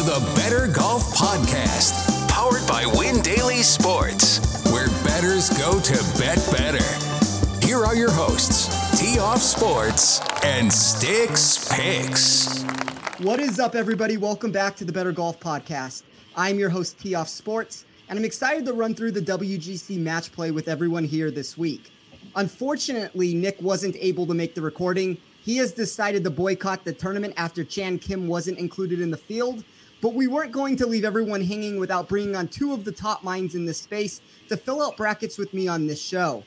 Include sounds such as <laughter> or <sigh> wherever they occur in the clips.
to the Better Golf Podcast, powered by Win Daily Sports, where betters go to bet better. Here are your hosts, Tee Off Sports and Sticks Picks. What is up, everybody? Welcome back to the Better Golf Podcast. I'm your host, Tee Off Sports, and I'm excited to run through the WGC match play with everyone here this week. Unfortunately, Nick wasn't able to make the recording he has decided to boycott the tournament after Chan Kim wasn't included in the field. But we weren't going to leave everyone hanging without bringing on two of the top minds in this space to fill out brackets with me on this show.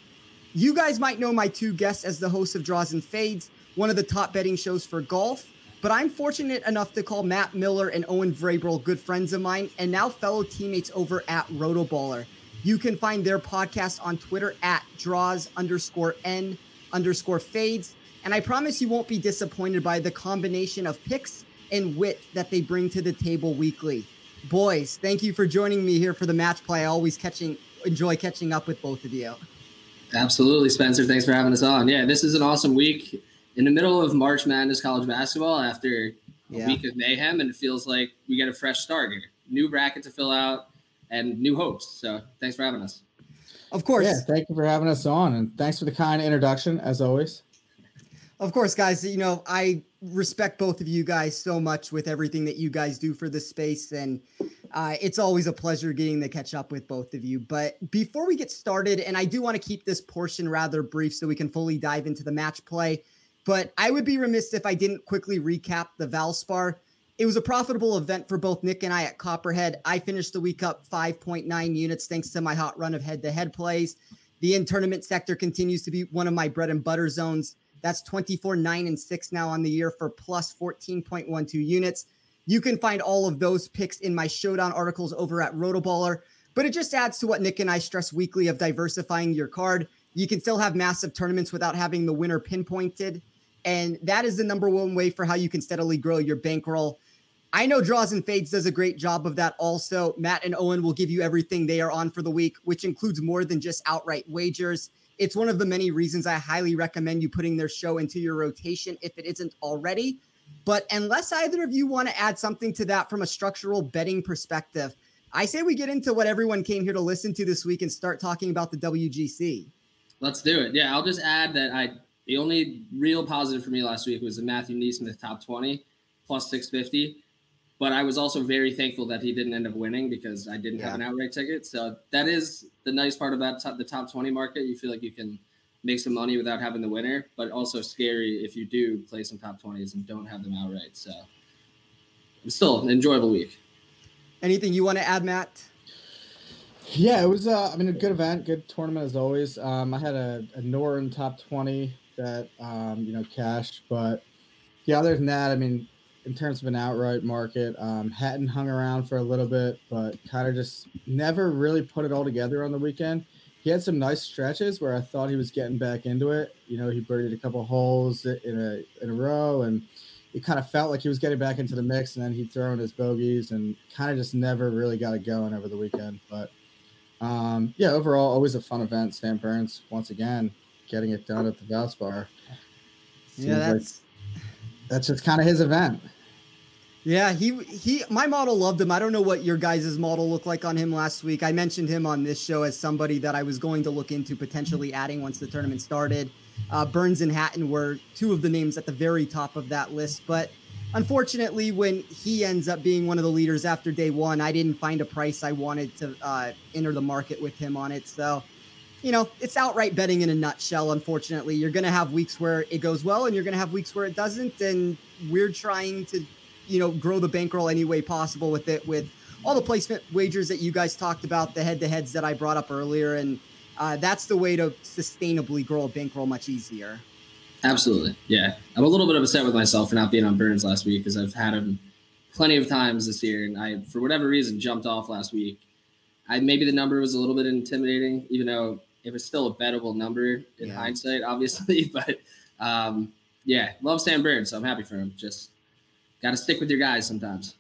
You guys might know my two guests as the hosts of Draws and Fades, one of the top betting shows for golf. But I'm fortunate enough to call Matt Miller and Owen Vrabel good friends of mine and now fellow teammates over at Rotoballer. You can find their podcast on Twitter at draws underscore n underscore fades and I promise you won't be disappointed by the combination of picks and wit that they bring to the table weekly. Boys, thank you for joining me here for the match play. I always catching enjoy catching up with both of you. Absolutely, Spencer. Thanks for having us on. Yeah, this is an awesome week in the middle of March Madness college basketball after a yeah. week of mayhem, and it feels like we get a fresh start here. New bracket to fill out and new hopes. So thanks for having us. Of course. Yeah, thank you for having us on, and thanks for the kind introduction as always of course, guys, you know, I respect both of you guys so much with everything that you guys do for this space. And uh, it's always a pleasure getting to catch up with both of you. But before we get started, and I do want to keep this portion rather brief so we can fully dive into the match play. But I would be remiss if I didn't quickly recap the Valspar. It was a profitable event for both Nick and I at Copperhead. I finished the week up 5.9 units thanks to my hot run of head to head plays. The in tournament sector continues to be one of my bread and butter zones. That's 24, 9, and 6 now on the year for plus 14.12 units. You can find all of those picks in my showdown articles over at Rotoballer, but it just adds to what Nick and I stress weekly of diversifying your card. You can still have massive tournaments without having the winner pinpointed. And that is the number one way for how you can steadily grow your bankroll. I know Draws and Fades does a great job of that also. Matt and Owen will give you everything they are on for the week, which includes more than just outright wagers. It's one of the many reasons I highly recommend you putting their show into your rotation if it isn't already. But unless either of you want to add something to that from a structural betting perspective, I say we get into what everyone came here to listen to this week and start talking about the WGC. Let's do it. Yeah, I'll just add that I the only real positive for me last week was the Matthew NeSmith top 20 plus 650. But I was also very thankful that he didn't end up winning because I didn't yeah. have an outright ticket. So that is the nice part about top, the top 20 market. You feel like you can make some money without having the winner, but also scary if you do play some top 20s and don't have them outright. So it's still an enjoyable week. Anything you want to add, Matt? Yeah, it was. Uh, I mean, a good event, good tournament as always. Um, I had a, a Noren top twenty that um, you know cashed, but yeah, other than that, I mean, in terms of an outright market. Um, Hatton hung around for a little bit, but kind of just never really put it all together on the weekend. He had some nice stretches where I thought he was getting back into it. You know, he birdied a couple holes in a in a row, and it kind of felt like he was getting back into the mix. And then he'd throw in his bogeys, and kind of just never really got it going over the weekend. But um, yeah, overall, always a fun event. Sam Burns once again getting it done at the Valspar. Seems yeah, that's like that's just kind of his event. Yeah, he he my model loved him. I don't know what your guys' model looked like on him last week. I mentioned him on this show as somebody that I was going to look into potentially adding once the tournament started. Uh, Burns and Hatton were two of the names at the very top of that list, but unfortunately, when he ends up being one of the leaders after day one, I didn't find a price I wanted to uh, enter the market with him on it. So, you know, it's outright betting in a nutshell. Unfortunately, you're going to have weeks where it goes well, and you're going to have weeks where it doesn't. And we're trying to you know, grow the bankroll any way possible with it, with all the placement wagers that you guys talked about, the head to heads that I brought up earlier. And uh, that's the way to sustainably grow a bankroll much easier. Absolutely. Yeah. I'm a little bit upset with myself for not being on Burns last week because I've had him plenty of times this year. And I, for whatever reason, jumped off last week. I maybe the number was a little bit intimidating, even though it was still a bettable number in yeah. hindsight, obviously. <laughs> But um, yeah, love Sam Burns, So I'm happy for him. Just got to stick with your guys sometimes.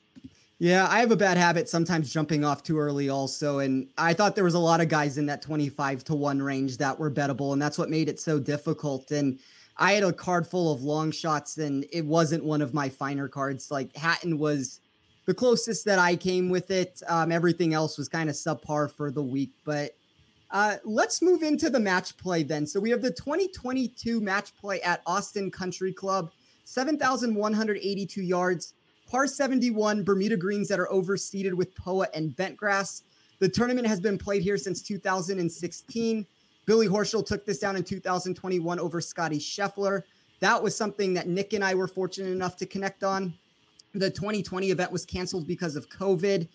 Yeah, I have a bad habit sometimes jumping off too early also and I thought there was a lot of guys in that 25 to 1 range that were bettable and that's what made it so difficult and I had a card full of long shots and it wasn't one of my finer cards like Hatton was the closest that I came with it. Um, everything else was kind of subpar for the week, but uh, let's move into the match play then. So we have the 2022 match play at Austin Country Club, 7,182 yards, par 71, Bermuda greens that are overseeded with POA and bentgrass. The tournament has been played here since 2016. Billy Horschel took this down in 2021 over Scotty Scheffler. That was something that Nick and I were fortunate enough to connect on. The 2020 event was canceled because of COVID.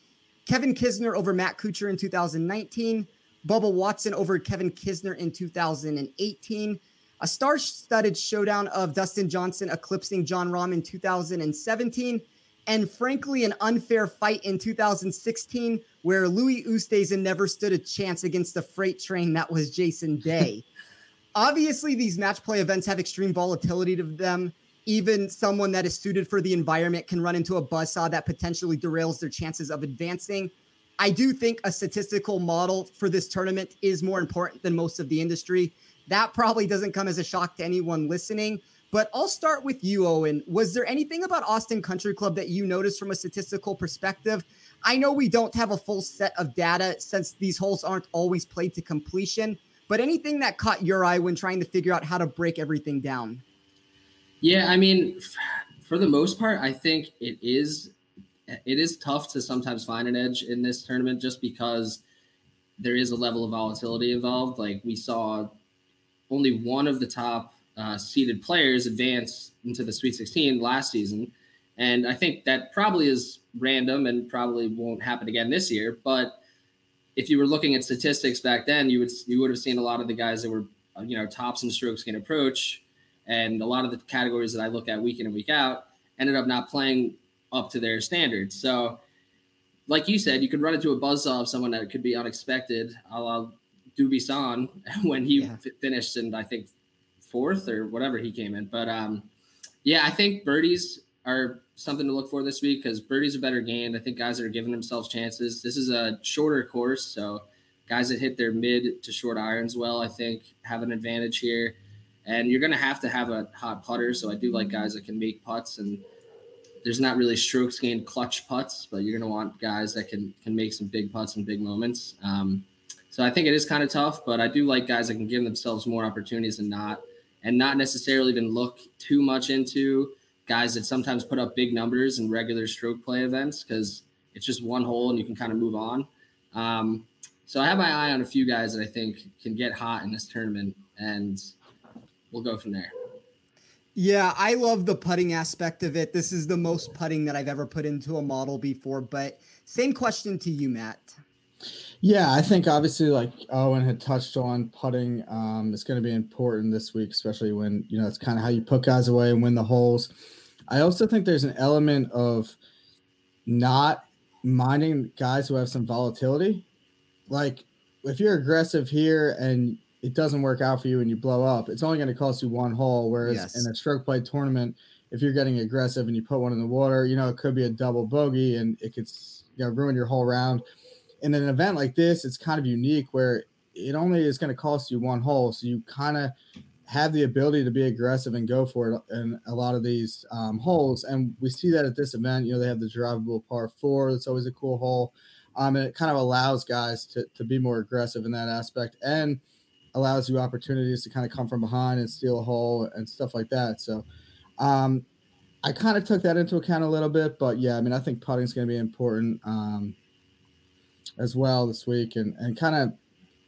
Kevin Kisner over Matt Kuchar in 2019. Bubba Watson over Kevin Kisner in 2018. A star studded showdown of Dustin Johnson eclipsing Jon Rahm in 2017. And frankly, an unfair fight in 2016 where Louis Oosthuizen never stood a chance against the freight train that was Jason Day. <laughs> Obviously, these match play events have extreme volatility to them. Even someone that is suited for the environment can run into a buzzsaw that potentially derails their chances of advancing. I do think a statistical model for this tournament is more important than most of the industry. That probably doesn't come as a shock to anyone listening. But I'll start with you, Owen. Was there anything about Austin Country Club that you noticed from a statistical perspective? I know we don't have a full set of data since these holes aren't always played to completion, but anything that caught your eye when trying to figure out how to break everything down? Yeah, I mean, for the most part, I think it is it is tough to sometimes find an edge in this tournament just because there is a level of volatility involved. Like we saw only one of the top uh, seeded players advance into the Sweet 16 last season. And I think that probably is random and probably won't happen again this year. But if you were looking at statistics back then, you would you would have seen a lot of the guys that were you know tops and strokes gained approach, and a lot of the categories that I look at week in and week out ended up not playing up to their standards. So, like you said, you could run into a buzzsaw of someone that could be unexpected, a la Dubuisson <laughs> when he yeah. f- finished in I think fourth or whatever he came in. But um, yeah, I think birdies are something to look for this week because birdies are better gained. I think guys that are giving themselves chances. This is a shorter course, so guys that hit their mid to short irons well, I think, have an advantage here. And you're going to have to have a hot putter. So I do like guys that can make putts and there's not really strokes gained clutch putts, but you're going to want guys that can can make some big putts in big moments. Um, so I think it is kind of tough, but I do like guys that can give themselves more opportunities and not and not necessarily even look too much into guys that sometimes put up big numbers in regular stroke play events because it's just one hole and you can kind of move on. Um, so I have my eye on a few guys that I think can get hot in this tournament, and we'll go from there. Yeah, I love the putting aspect of it. This is the most putting that I've ever put into a model before. But same question to you, Matt. Yeah, I think obviously, like Owen had touched on, putting um, is going to be important this week, especially when you know it's kind of how you put guys away and win the holes. I also think there's an element of not minding guys who have some volatility. Like if you're aggressive here and it doesn't work out for you and you blow up, it's only going to cost you one hole. Whereas yes. in a stroke play tournament, if you're getting aggressive and you put one in the water, you know, it could be a double bogey and it could, you know, ruin your whole round. In an event like this, it's kind of unique where it only is going to cost you one hole. So you kind of have the ability to be aggressive and go for it in a lot of these um, holes. And we see that at this event, you know, they have the drivable par four. That's always a cool hole. Um, and it kind of allows guys to, to be more aggressive in that aspect. And, allows you opportunities to kind of come from behind and steal a hole and stuff like that. So um, I kind of took that into account a little bit, but yeah, I mean, I think putting is going to be important um, as well this week, and and kind of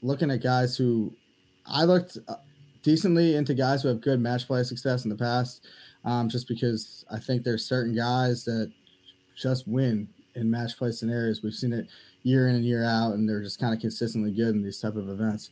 looking at guys who I looked uh, decently into guys who have good match play success in the past, um, just because I think there's certain guys that just win in match play scenarios. We've seen it year in and year out, and they're just kind of consistently good in these type of events.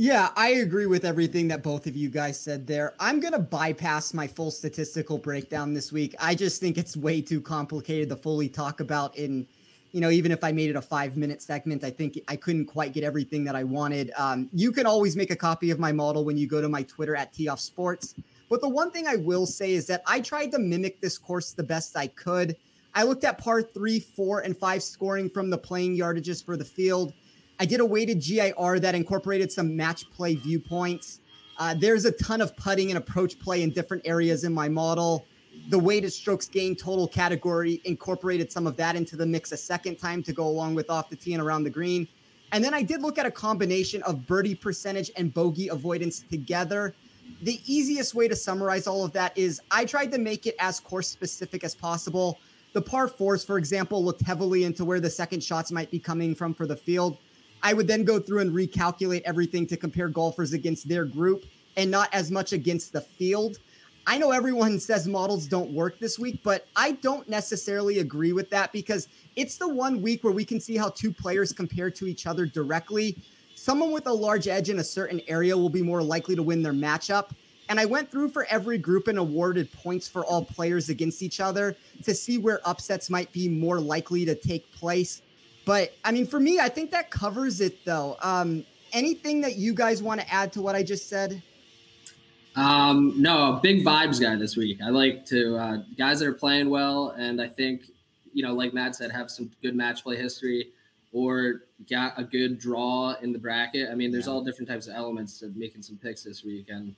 Yeah, I agree with everything that both of you guys said there. I'm going to bypass my full statistical breakdown this week. I just think it's way too complicated to fully talk about in, you know, even if I made it a five minute segment, I think I couldn't quite get everything that I wanted. Um, you can always make a copy of my model when you go to my Twitter at Toff Sports. But the one thing I will say is that I tried to mimic this course the best I could. I looked at par three, four, and five scoring from the playing yardages for the field. I did a weighted GIR that incorporated some match play viewpoints. Uh, there's a ton of putting and approach play in different areas in my model. the weighted strokes gain total category, incorporated some of that into the mix a second time to go along with off the tee and around the green. And then I did look at a combination of birdie percentage and bogey avoidance together. The easiest way to summarize all of that is I tried to make it as course specific as possible. The par fours, for example, looked heavily into where the second shots might be coming from for the field. I would then go through and recalculate everything to compare golfers against their group and not as much against the field. I know everyone <laughs> says models don't work this week, but I don't necessarily agree with that because it's the one week where we can see how two players compare to each other directly. Someone with a large edge in a certain area will be more likely to win their matchup. And I went through for every group and awarded points for all players against each other to see where upsets might be more likely to take place. But I mean, for me, I think that covers it though. Um, anything that you guys want to add to what I just said? Um, no, big vibes guy this week. I like to uh, guys that are playing well, and I think you know, like Matt said, have some good match play history or got a good draw in the bracket. I mean, there's yeah. all different types of elements to making some picks this week, and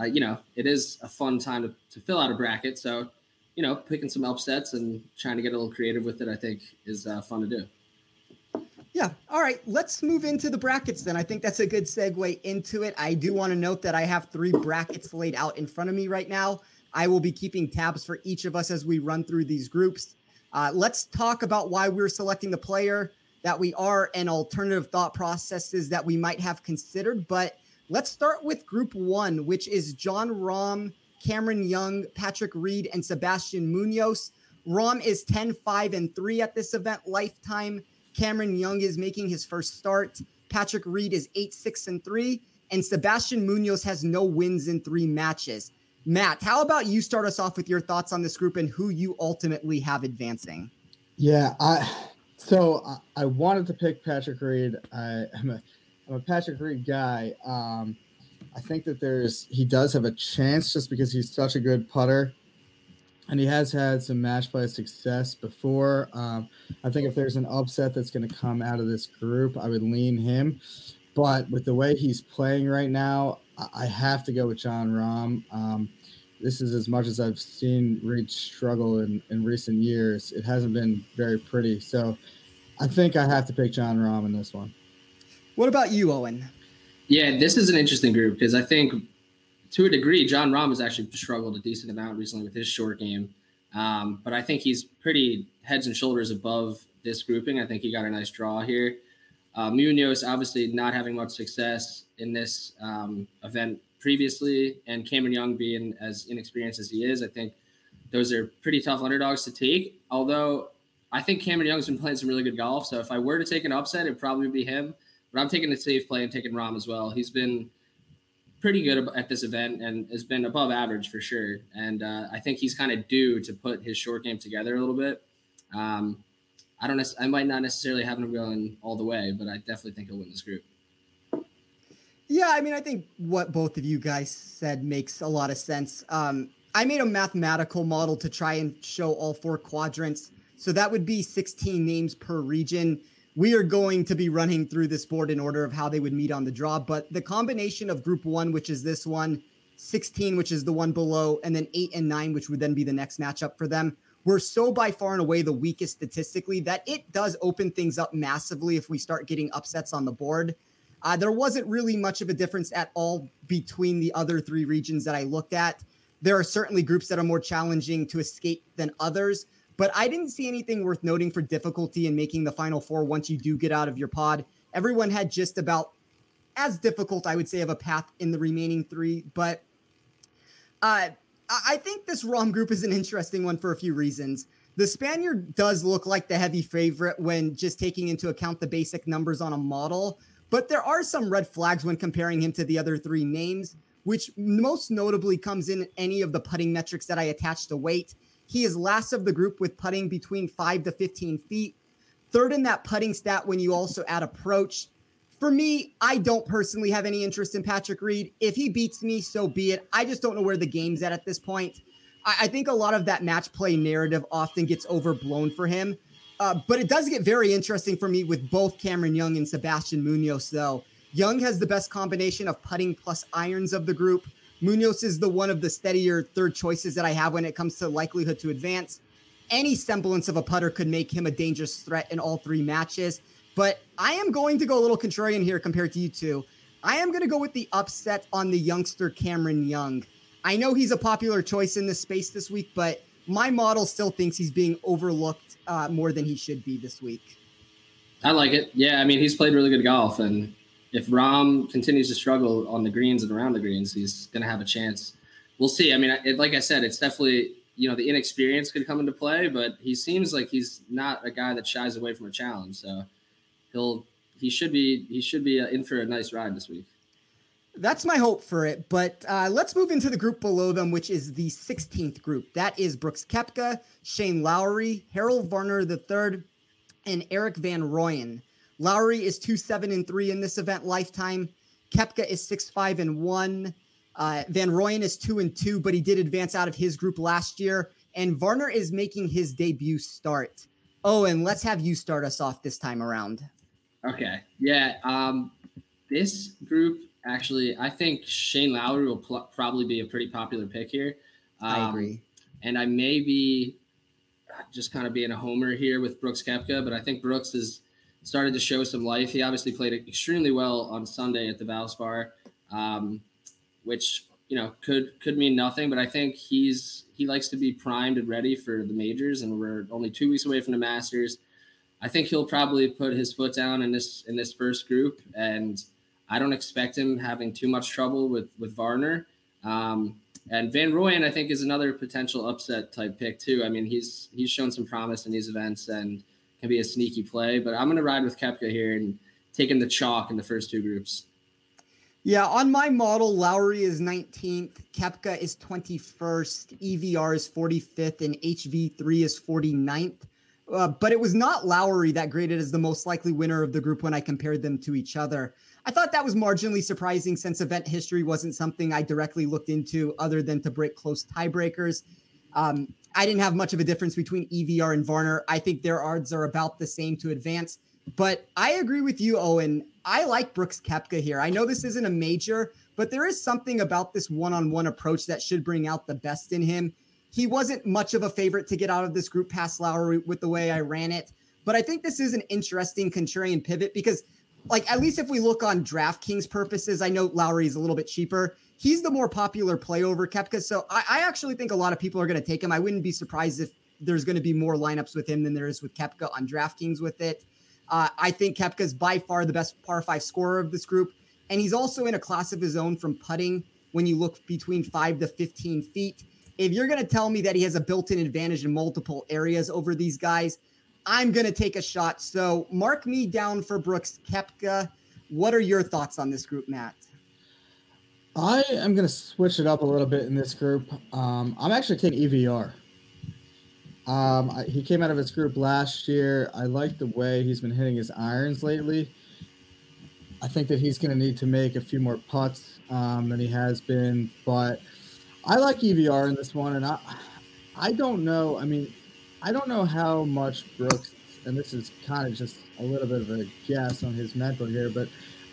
uh, you know, it is a fun time to, to fill out a bracket. So, you know, picking some upsets and trying to get a little creative with it, I think, is uh, fun to do. Yeah. All right. Let's move into the brackets then. I think that's a good segue into it. I do want to note that I have three brackets laid out in front of me right now. I will be keeping tabs for each of us as we run through these groups. Uh, let's talk about why we're selecting the player that we are and alternative thought processes that we might have considered. But let's start with group one, which is Jon Rahm, Cameron Young, Patrick Reed, and Sebastian Munoz. Rahm is 10, 5, and 3 at this event lifetime. Cameron Young is making his first start. Patrick Reed is 8 6 and 3. And Sebastian Munoz has no wins in three matches. Matt, how about you start us off with your thoughts on this group and who you ultimately have advancing? Yeah, I so I, I wanted to pick Patrick Reed. I, am a I'm a Patrick Reed guy. Um, I think that there's he does have a chance just because he's such a good putter and he has had some match play success before. Um, I think if there's an upset that's going to come out of this group, I would lean him. But with the way he's playing right now, I have to go with Jon Rahm. Um, this is as much as I've seen Reed struggle in, in recent years. It hasn't been very pretty. So I think I have to pick Jon Rahm in this one. What about you, Owen? Yeah, this is an interesting group because I think to a degree, Jon Rahm has actually struggled a decent amount recently with his short game. Um, but I think he's pretty heads and shoulders above this grouping. I think he got a nice draw here. Uh, Munoz obviously not having much success in this um, event previously, and Cameron Young being as inexperienced as he is, I think those are pretty tough underdogs to take. Although I think Cameron Young's been playing some really good golf, so if I were to take an upset, it'd probably be him. But I'm taking a safe play and taking Rahm as well. He's been pretty good at this event and has been above average for sure. And uh, I think he's kind of due to put his short game together a little bit. Um, I don't. I might not necessarily have him going all the way, but I definitely think he'll win this group. Yeah, I mean, I think what both of you guys said makes a lot of sense. Um, I made a mathematical model to try and show all four quadrants. So that would be 16 names per region we are going to be running through this board in order of how they would meet on the draw. But the combination of group one, which is this one, 16, which is the one below, and then eight and nine, which would then be the next matchup for them, we're so by far and away the weakest statistically that it does open things up massively if we start getting upsets on the board. Uh, there wasn't really much of a difference at all between the other three regions that I looked at. There are certainly groups that are more challenging to escape than others. But I didn't see anything worth noting for difficulty in making the final four once you do get out of your pod. Everyone had just about as difficult, I would say, of a path in the remaining three. But uh, I think this Rahm group is an interesting one for a few reasons. The Spaniard does look like the heavy favorite when just taking into account the basic numbers on a model, but there are some red flags when comparing him to the other three names, which most notably comes in any of the putting metrics that I attach to weight. He is last of the group with putting between five to 15 feet. Third in that putting stat when you also add approach. For me, I don't personally have any interest in Patrick Reed. If he beats me, so be it. I just don't know where the game's at at this point. I, I think a lot of that match play narrative often gets overblown for him. Uh, but it does get very interesting for me with both Cameron Young and Sebastian Munoz, though. Young has the best combination of putting plus irons of the group. Munoz is the one of the steadier third choices that I have when it comes to likelihood to advance. Any semblance of a putter could make him a dangerous threat in all three matches. But I am going to go a little contrarian here compared to you two. I am going to go with the upset on the youngster Cameron Young. I know he's a popular choice in this space this week, but my model still thinks he's being overlooked uh, more than he should be this week. I like it. Yeah, I mean, he's played really good golf, and if Rahm continues to struggle on the greens and around the greens, he's going to have a chance. We'll see. I mean, it, like I said, it's definitely you know the inexperience could come into play, but he seems like he's not a guy that shies away from a challenge. So he'll he should be he should be uh, in for a nice ride this week. That's my hope for it. But uh, let's move into the group below them, which is the 16th group. That is Brooks Koepka, Shane Lowry, Harold Varner III, and Erik van Rooyen. Lowry is two seven and three in this event lifetime. Koepka is six five and one. Uh, Van Rooyen is two and two, but he did advance out of his group last year. And Varner is making his debut start. Oh, and let's have you start us off this time around. Okay. Yeah. Um, this group actually, I think Shane Lowry will pl- probably be a pretty popular pick here. Um, I agree. And I may be just kind of being a homer here with Brooks Koepka, but I think Brooks is started to show some life. He obviously played extremely well on Sunday at the Valspar, um, which you know could could mean nothing, but I think he's he likes to be primed and ready for the majors, and we're only two weeks away from the Masters. I think he'll probably put his foot down in this in this first group, and I don't expect him having too much trouble with with Varner. Um, and Van Rooyen, I think, is another potential upset type pick too. I mean, he's he's shown some promise in these events, and can be a sneaky play. But I'm going to ride with Koepka here and taking the chalk in the first two groups. Yeah, on my model, Lowry is 19th, Koepka is 21st, EVR is 45th, and HV3 is 49th. Uh, but it was not Lowry that graded as the most likely winner of the group when I compared them to each other. I thought that was marginally surprising since event history wasn't something I directly looked into other than to break close tiebreakers. Um, I didn't have much of a difference between EVR and Varner. I think their odds are about the same to advance. But I agree with you, Owen. I like Brooks Koepka here. I know this isn't a major, but there is something about this one-on-one approach that should bring out the best in him. He wasn't much of a favorite to get out of this group past Lowry with the way I ran it. But I think this is an interesting contrarian pivot because, like, at least if we look on DraftKings purposes, I know Lowry is a little bit cheaper he's the more popular play over Koepka. So I, I actually think a lot of people are going to take him. I wouldn't be surprised if there's going to be more lineups with him than there is with Koepka on DraftKings with it. Uh, I think Koepka is by far the best par five scorer of this group. And he's also in a class of his own from putting when you look between five to 15 feet. If you're going to tell me that he has a built in advantage in multiple areas over these guys, I'm going to take a shot. So mark me down for Brooks Koepka. What are your thoughts on this group, Matt? I am going to switch it up a little bit in this group. Um, I'm actually taking EVR. Um, I, he came out of his group last year. I like the way he's been hitting his irons lately. I think that he's going to need to make a few more putts um, than he has been, but I like EVR in this one, and I, I don't know. I mean, I don't know how much Brooks, and this is kind of just a little bit of a guess on his mental here, but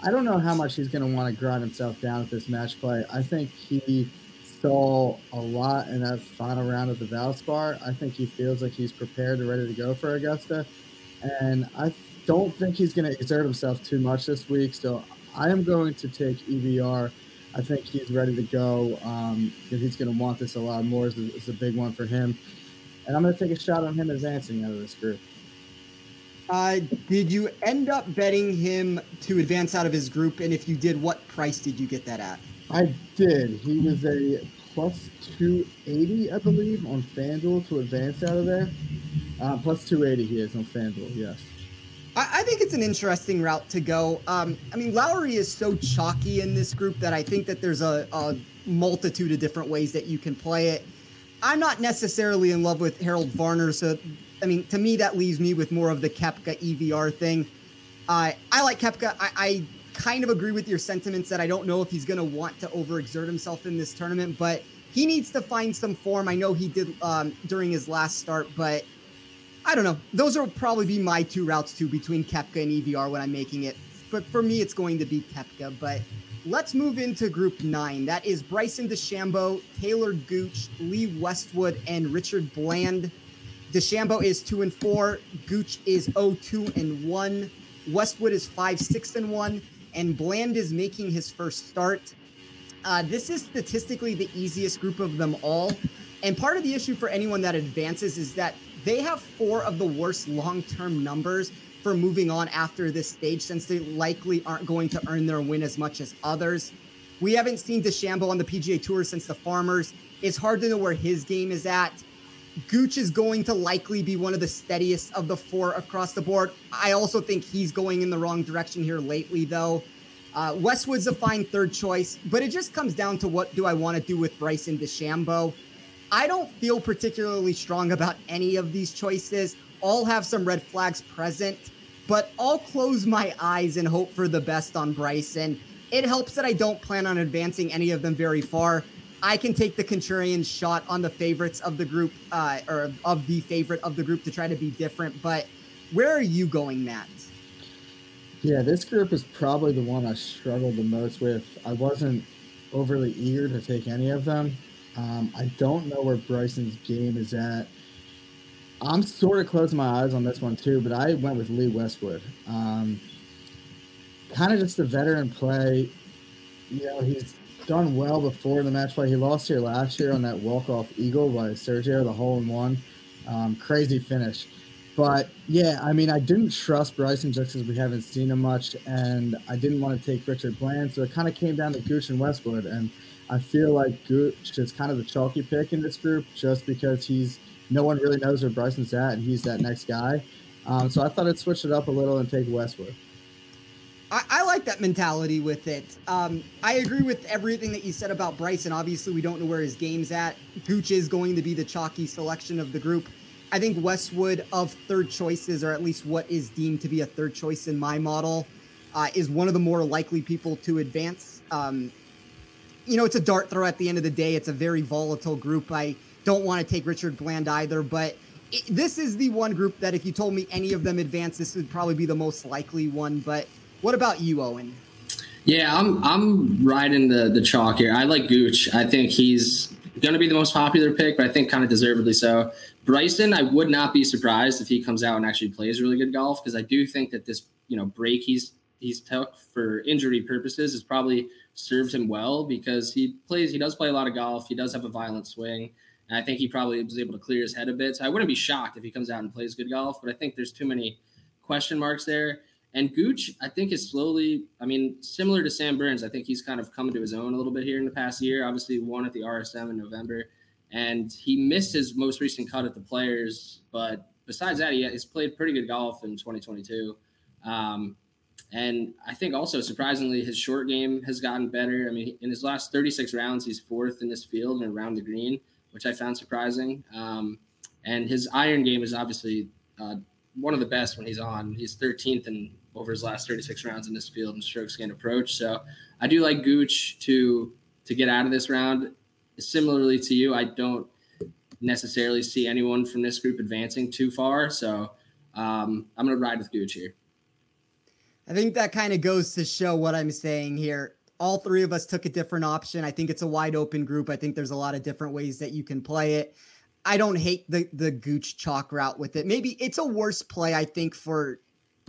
I don't know how much he's going to want to grind himself down with this match play. I think he saw a lot in that final round of the Valspar. I think he feels like he's prepared and ready to go for Augusta. And I don't think he's going to exert himself too much this week. So I am going to take EVR. I think he's ready to go. Um, he's going to want this a lot more. It's a, it's a big one for him. And I'm going to take a shot on him advancing out of this group. Uh, did you end up betting him to advance out of his group? And if you did, what price did you get that at? I did. He was a plus 280, I believe, on FanDuel to advance out of there. Uh, plus 280 he is on FanDuel, yes. I, I think it's an interesting route to go. Um, I mean, Lowry is so chalky in this group that I think that there's a, a multitude of different ways that you can play it. I'm not necessarily in love with Harold Varner, so I mean, to me, that leaves me with more of the Koepka EVR thing. Uh, I like Koepka. I, I kind of agree with your sentiments that I don't know if he's going to want to overexert himself in this tournament, but he needs to find some form. I know he did um, during his last start, but I don't know. Those will probably be my two routes too between Koepka and EVR when I'm making it. But for me, it's going to be Koepka. But let's move into Group Nine. That is Bryson DeChambeau, Talor Gooch, Lee Westwood, and Richard Bland. DeChambeau is two and four. Gooch is 0-2 and one. Westwood is five, six and one, and Bland is making his first start. Uh, this is statistically the easiest group of them all. And part of the issue for anyone that advances is that they have four of the worst long term numbers for moving on after this stage since they likely aren't going to earn their win as much as others. We haven't seen DeChambeau on the PGA Tour since the Farmers. It's hard to know where his game is at. Gooch is going to likely be one of the steadiest of the four across the board. I also think he's going in the wrong direction here lately, though. Uh, Westwood's a fine third choice, but it just comes down to what do I want to do with Bryson DeChambeau. I don't feel particularly strong about any of these choices. All have some red flags present, but I'll close my eyes and hope for the best on Bryson. It helps that I don't plan on advancing any of them very far. I can take the contrarian shot on the favorites of the group, uh, or of the favorite of the group to try to be different. But where are you going, Matt? Yeah, this group is probably the one I struggled the most with. I wasn't overly eager to take any of them. Um, I don't know where Bryson's game is at. I'm sort of closing my eyes on this one too, but I went with Lee Westwood. Um, kind of just a veteran play. You know, he's done well before in the match play. He lost here last year on that walk off eagle by Sergio, the hole in one. Um, crazy finish. But yeah, I mean, I didn't trust Bryson just because we haven't seen him much, and I didn't want to take Richard Bland, so it kind of came down to Gooch and Westwood, and I feel like Gooch is kind of the chalky pick in this group just because he's no one really knows where Bryson's at, and he's that next guy. Um, so I thought I'd switch it up a little and take Westwood. I, I like that mentality with it. Um, I agree with everything that you said about Bryson. Obviously, we don't know where his game's at. Gooch is going to be the chalky selection of the group. I think Westwood of third choices, or at least what is deemed to be a third choice in my model, uh, is one of the more likely people to advance. Um, you know, it's a dart throw at the end of the day. It's a very volatile group. I don't want to take Richard Bland either, but it, this is the one group that if you told me any of them advance, this would probably be the most likely one. But what about you, Owen? Yeah, I'm I'm riding the the chalk here. I like Gooch. I think he's going to be the most popular pick, but I think kind of deservedly so. Bryson, I would not be surprised if he comes out and actually plays really good golf because I do think that this you know break he's he's took for injury purposes has probably served him well because he plays he does play a lot of golf. He does have a violent swing. And I think he probably was able to clear his head a bit. So I wouldn't be shocked if he comes out and plays good golf, but I think there's too many question marks there. And Gooch, I think, is slowly, I mean, similar to Sam Burns, I think he's kind of coming to his own a little bit here in the past year. Obviously, won at the RSM in November and he missed his most recent cut at the Players. But besides that, he has played pretty good golf in 2022. Um, and I think also surprisingly, his short game has gotten better. I mean, in his last 36 rounds, he's fourth in this field and around the green, which I found surprising. Um, and his iron game is obviously uh, one of the best when he's on. He's 13th in over his last 36 rounds in this field and strokes gained approach. So I do like Gooch to to get out of this round similarly to you, I don't necessarily see anyone from this group advancing too far. So um, I'm going to ride with Gooch here. I think that kind of goes to show what I'm saying here. All three of us took a different option. I think it's a wide open group. I think there's a lot of different ways that you can play it. I don't hate the the Gooch chalk route with it. Maybe it's a worse play, I think, for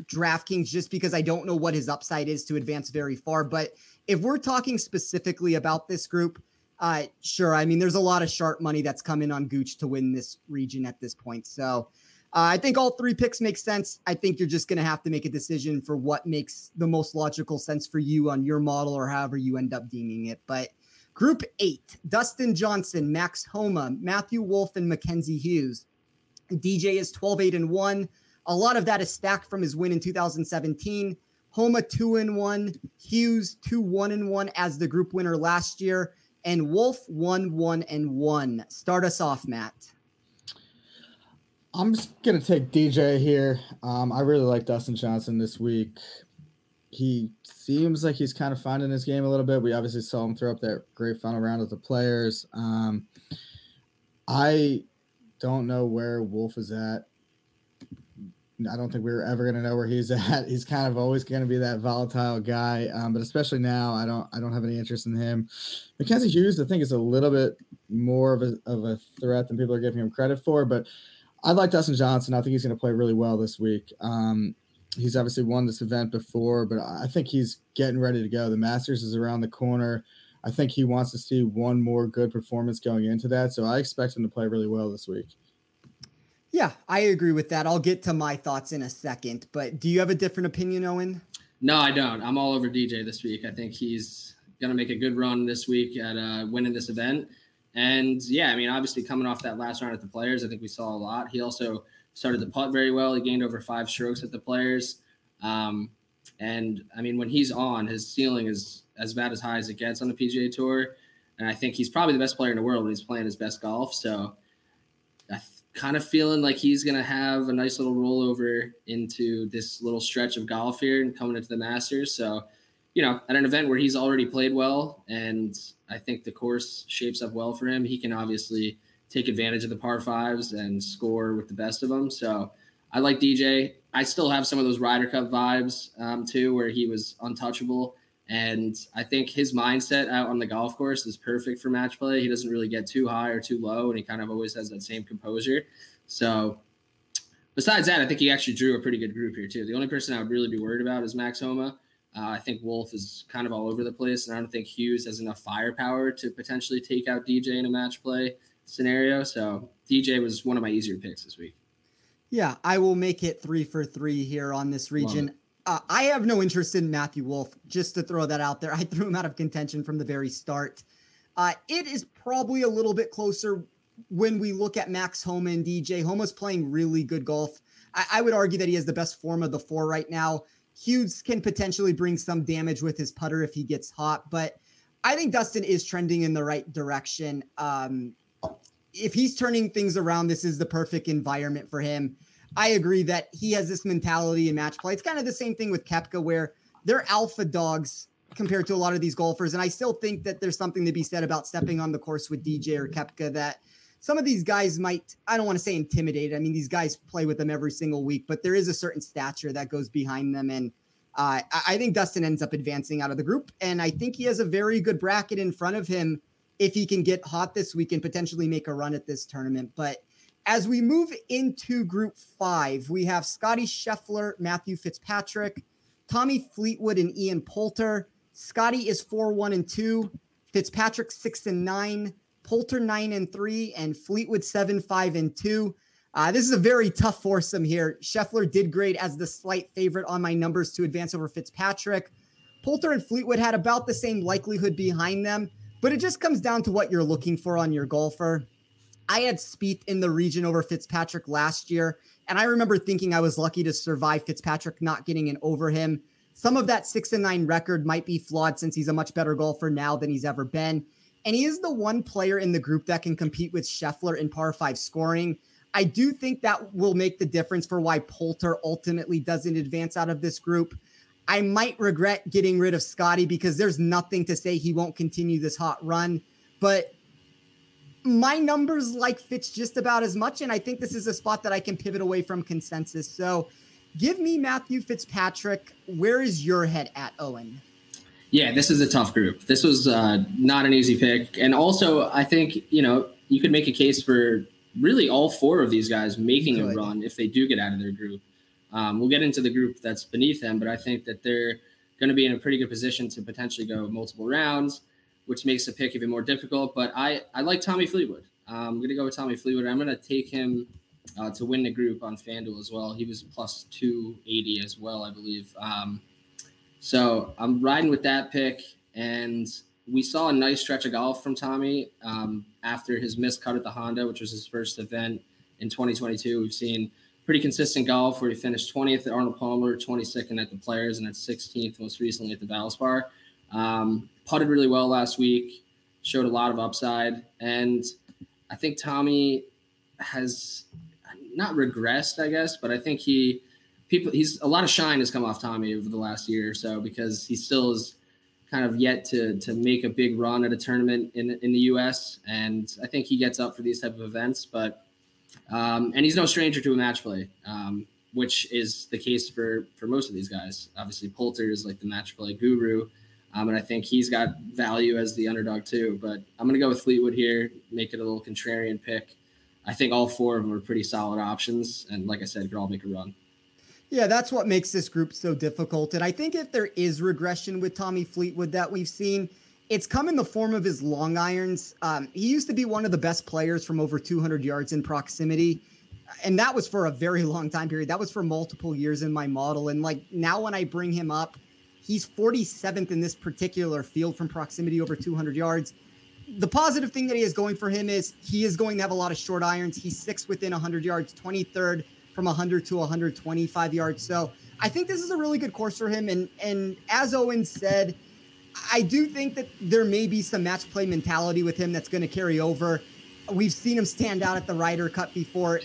DraftKings just because I don't know what his upside is to advance very far. But if we're talking specifically about this group, uh, sure. I mean, there's a lot of sharp money that's coming on Gooch to win this region at this point. So uh, I think all three picks make sense. I think you're just going to have to make a decision for what makes the most logical sense for you on your model or however you end up deeming it. But group eight Dustin Johnson, Max Homa, Matthew Wolff, and Mackenzie Hughes. DJ is 12 8 and 1. A lot of that is stacked from his win in 2017. Homa 2 and 1, Hughes 2 1 and 1 as the group winner last year and Wolff one one and one. Start us off, Matt. I'm just gonna take DJ here. Um, I really like Dustin Johnson this week. He seems like he's kind of finding his game a little bit. We obviously saw him throw up that great final round of the players. Um, I don't know where Wolff is at. I don't think we are ever going to know where he's <laughs> at. He's kind of always going to be that volatile guy, um, but especially now, I don't I don't have any interest in him. Mackenzie Hughes, I think, is a little bit more of a of a threat than people are giving him credit for, but I like Dustin Johnson. I think he's going to play really well this week. Um, he's obviously won this event before, but I think he's getting ready to go. The Masters is around the corner. I think he wants to see one more good performance going into that. So I expect him to play really well this week. Yeah, I agree with that. I'll get to my thoughts in a second, but do you have a different opinion, Owen? No, I don't. I'm all over DJ this week. I think he's going to make a good run this week at uh, winning this event. And yeah, I mean, obviously coming off that last round at the players, I think we saw a lot. He also started the putt very well. He gained over five strokes at the players. Um, and I mean, when he's on, his ceiling is as bad as high as it gets on the PGA Tour. And I think he's probably the best player in the world when he's playing his best golf. So kind of feeling like he's going to have a nice little rollover into this little stretch of golf here and coming into the Masters. So, you know, at an event where he's already played well and I think the course shapes up well for him, he can obviously take advantage of the par fives and score with the best of them. So I like DJ. I still have some of those Ryder Cup vibes um, too, where he was untouchable. And I think his mindset out on the golf course is perfect for match play. He doesn't really get too high or too low, and he kind of always has that same composure. So, besides that, I think he actually drew a pretty good group here, too. The only person I would really be worried about is Max Homa. Uh, I think Wolff is kind of all over the place, and I don't think Hughes has enough firepower to potentially take out DJ in a match play scenario. So, DJ was one of my easier picks this week. Yeah, I will make it three for three here on this region. Uh, I have no interest in Matthew Wolff, just to throw that out there. I threw him out of contention from the very start. Uh, it is probably a little bit closer when we look at Max Homa and DJ. Homa's playing really good golf. I, I would argue that he has the best form of the four right now. Hughes can potentially bring some damage with his putter if he gets hot, but I think Dustin is trending in the right direction. Um, if he's turning things around, this is the perfect environment for him. I agree that he has this mentality in match play. It's kind of the same thing with Koepka, where they're alpha dogs compared to a lot of these golfers. And I still think that there's something to be said about stepping on the course with DJ or Koepka that some of these guys might, I don't want to say intimidated. I mean, these guys play with them every single week, but there is a certain stature that goes behind them. And uh, I think Dustin ends up advancing out of the group. And I think he has a very good bracket in front of him if he can get hot this week and potentially make a run at this tournament. But as we move into group five, we have Scotty Scheffler, Matthew Fitzpatrick, Tommy Fleetwood, and Ian Poulter. Scotty is 4 1 and 2, Fitzpatrick 6 and 9, Poulter 9 and 3, and Fleetwood 7 5 and 2. Uh, this is a very tough foursome here. Scheffler did great as the slight favorite on my numbers to advance over Fitzpatrick. Poulter and Fleetwood had about the same likelihood behind them, but it just comes down to what you're looking for on your golfer. I had Spieth in the region over Fitzpatrick last year, and I remember thinking I was lucky to survive Fitzpatrick not getting in over him. Some of that six and nine record might be flawed since he's a much better golfer now than he's ever been. And he is the one player in the group that can compete with Scheffler in par five scoring. I do think that will make the difference for why Poulter ultimately doesn't advance out of this group. I might regret getting rid of Scotty because there's nothing to say he won't continue this hot run. But my numbers like Fitz just about as much. And I think this is a spot that I can pivot away from consensus. So give me Matthew Fitzpatrick. Where is your head at, Owen? Yeah, this is a tough group. This was uh, not an easy pick. And also, I think, you know, you could make a case for really all four of these guys making Good. a run if they do get out of their group. Um, we'll get into the group that's beneath them, but I think that they're going to be in a pretty good position to potentially go multiple rounds which makes the pick even more difficult. But I, I like Tommy Fleetwood. Um, I'm going to go with Tommy Fleetwood. I'm going to take him uh, to win the group on FanDuel as well. He was plus 280 as well, I believe. Um, so I'm riding with that pick. And we saw a nice stretch of golf from Tommy um, after his missed cut at the Honda, which was his first event in 2022. We've seen pretty consistent golf where he finished 20th at Arnold Palmer, 22nd at the Players, and at 16th most recently at the Valspar. Um, putted really well last week, showed a lot of upside, and I think Tommy has not regressed, I guess, but I think he people he's a lot of shine has come off Tommy over the last year or so because he still is kind of yet to to make a big run at a tournament in in the U.S. and I think he gets up for these type of events, but um, and he's no stranger to a match play. Um, which is the case for for most of these guys. Obviously, Poulter is like the match play guru, um, and I think he's got value as the underdog too. But I'm going to go with Fleetwood here, make it a little contrarian pick. I think all four of them are pretty solid options, and like I said, could all make a run. Yeah, that's what makes this group so difficult. And I think if there is regression with Tommy Fleetwood that we've seen, it's come in the form of his long irons. Um, he used to be one of the best players from over 200 yards in proximity. And that was for a very <laughs> long time period. That was for multiple years in my model. And like now, when I bring him up, he's 47th in this particular field from proximity over 200 yards. The positive thing that he is going for him is he is going to have a lot of short irons. He's six within 100 yards, 23rd from 100 to 125 yards. So I think this is a really good course for him. And and as Owen said, I do think that there may be some match play mentality with him that's going to carry over. We've seen him stand out at the Ryder Cup before.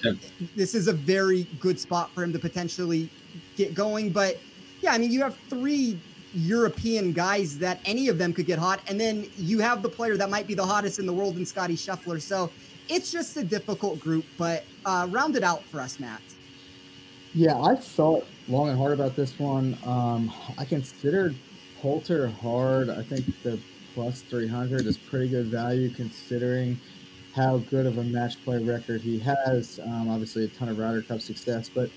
This is a very good spot for him to potentially get going. But yeah, I mean, you have three European guys that any of them could get hot, and then you have the player that might be the hottest in the world in Scotty Scheffler. So it's just a difficult group, but uh, round it out for us, Matt. Yeah, I thought long and hard about this one. Um, I considered Poulter hard. I think the plus 300 is pretty good value considering how good of a match play record he has. Um, obviously, a ton of Ryder Cup success, but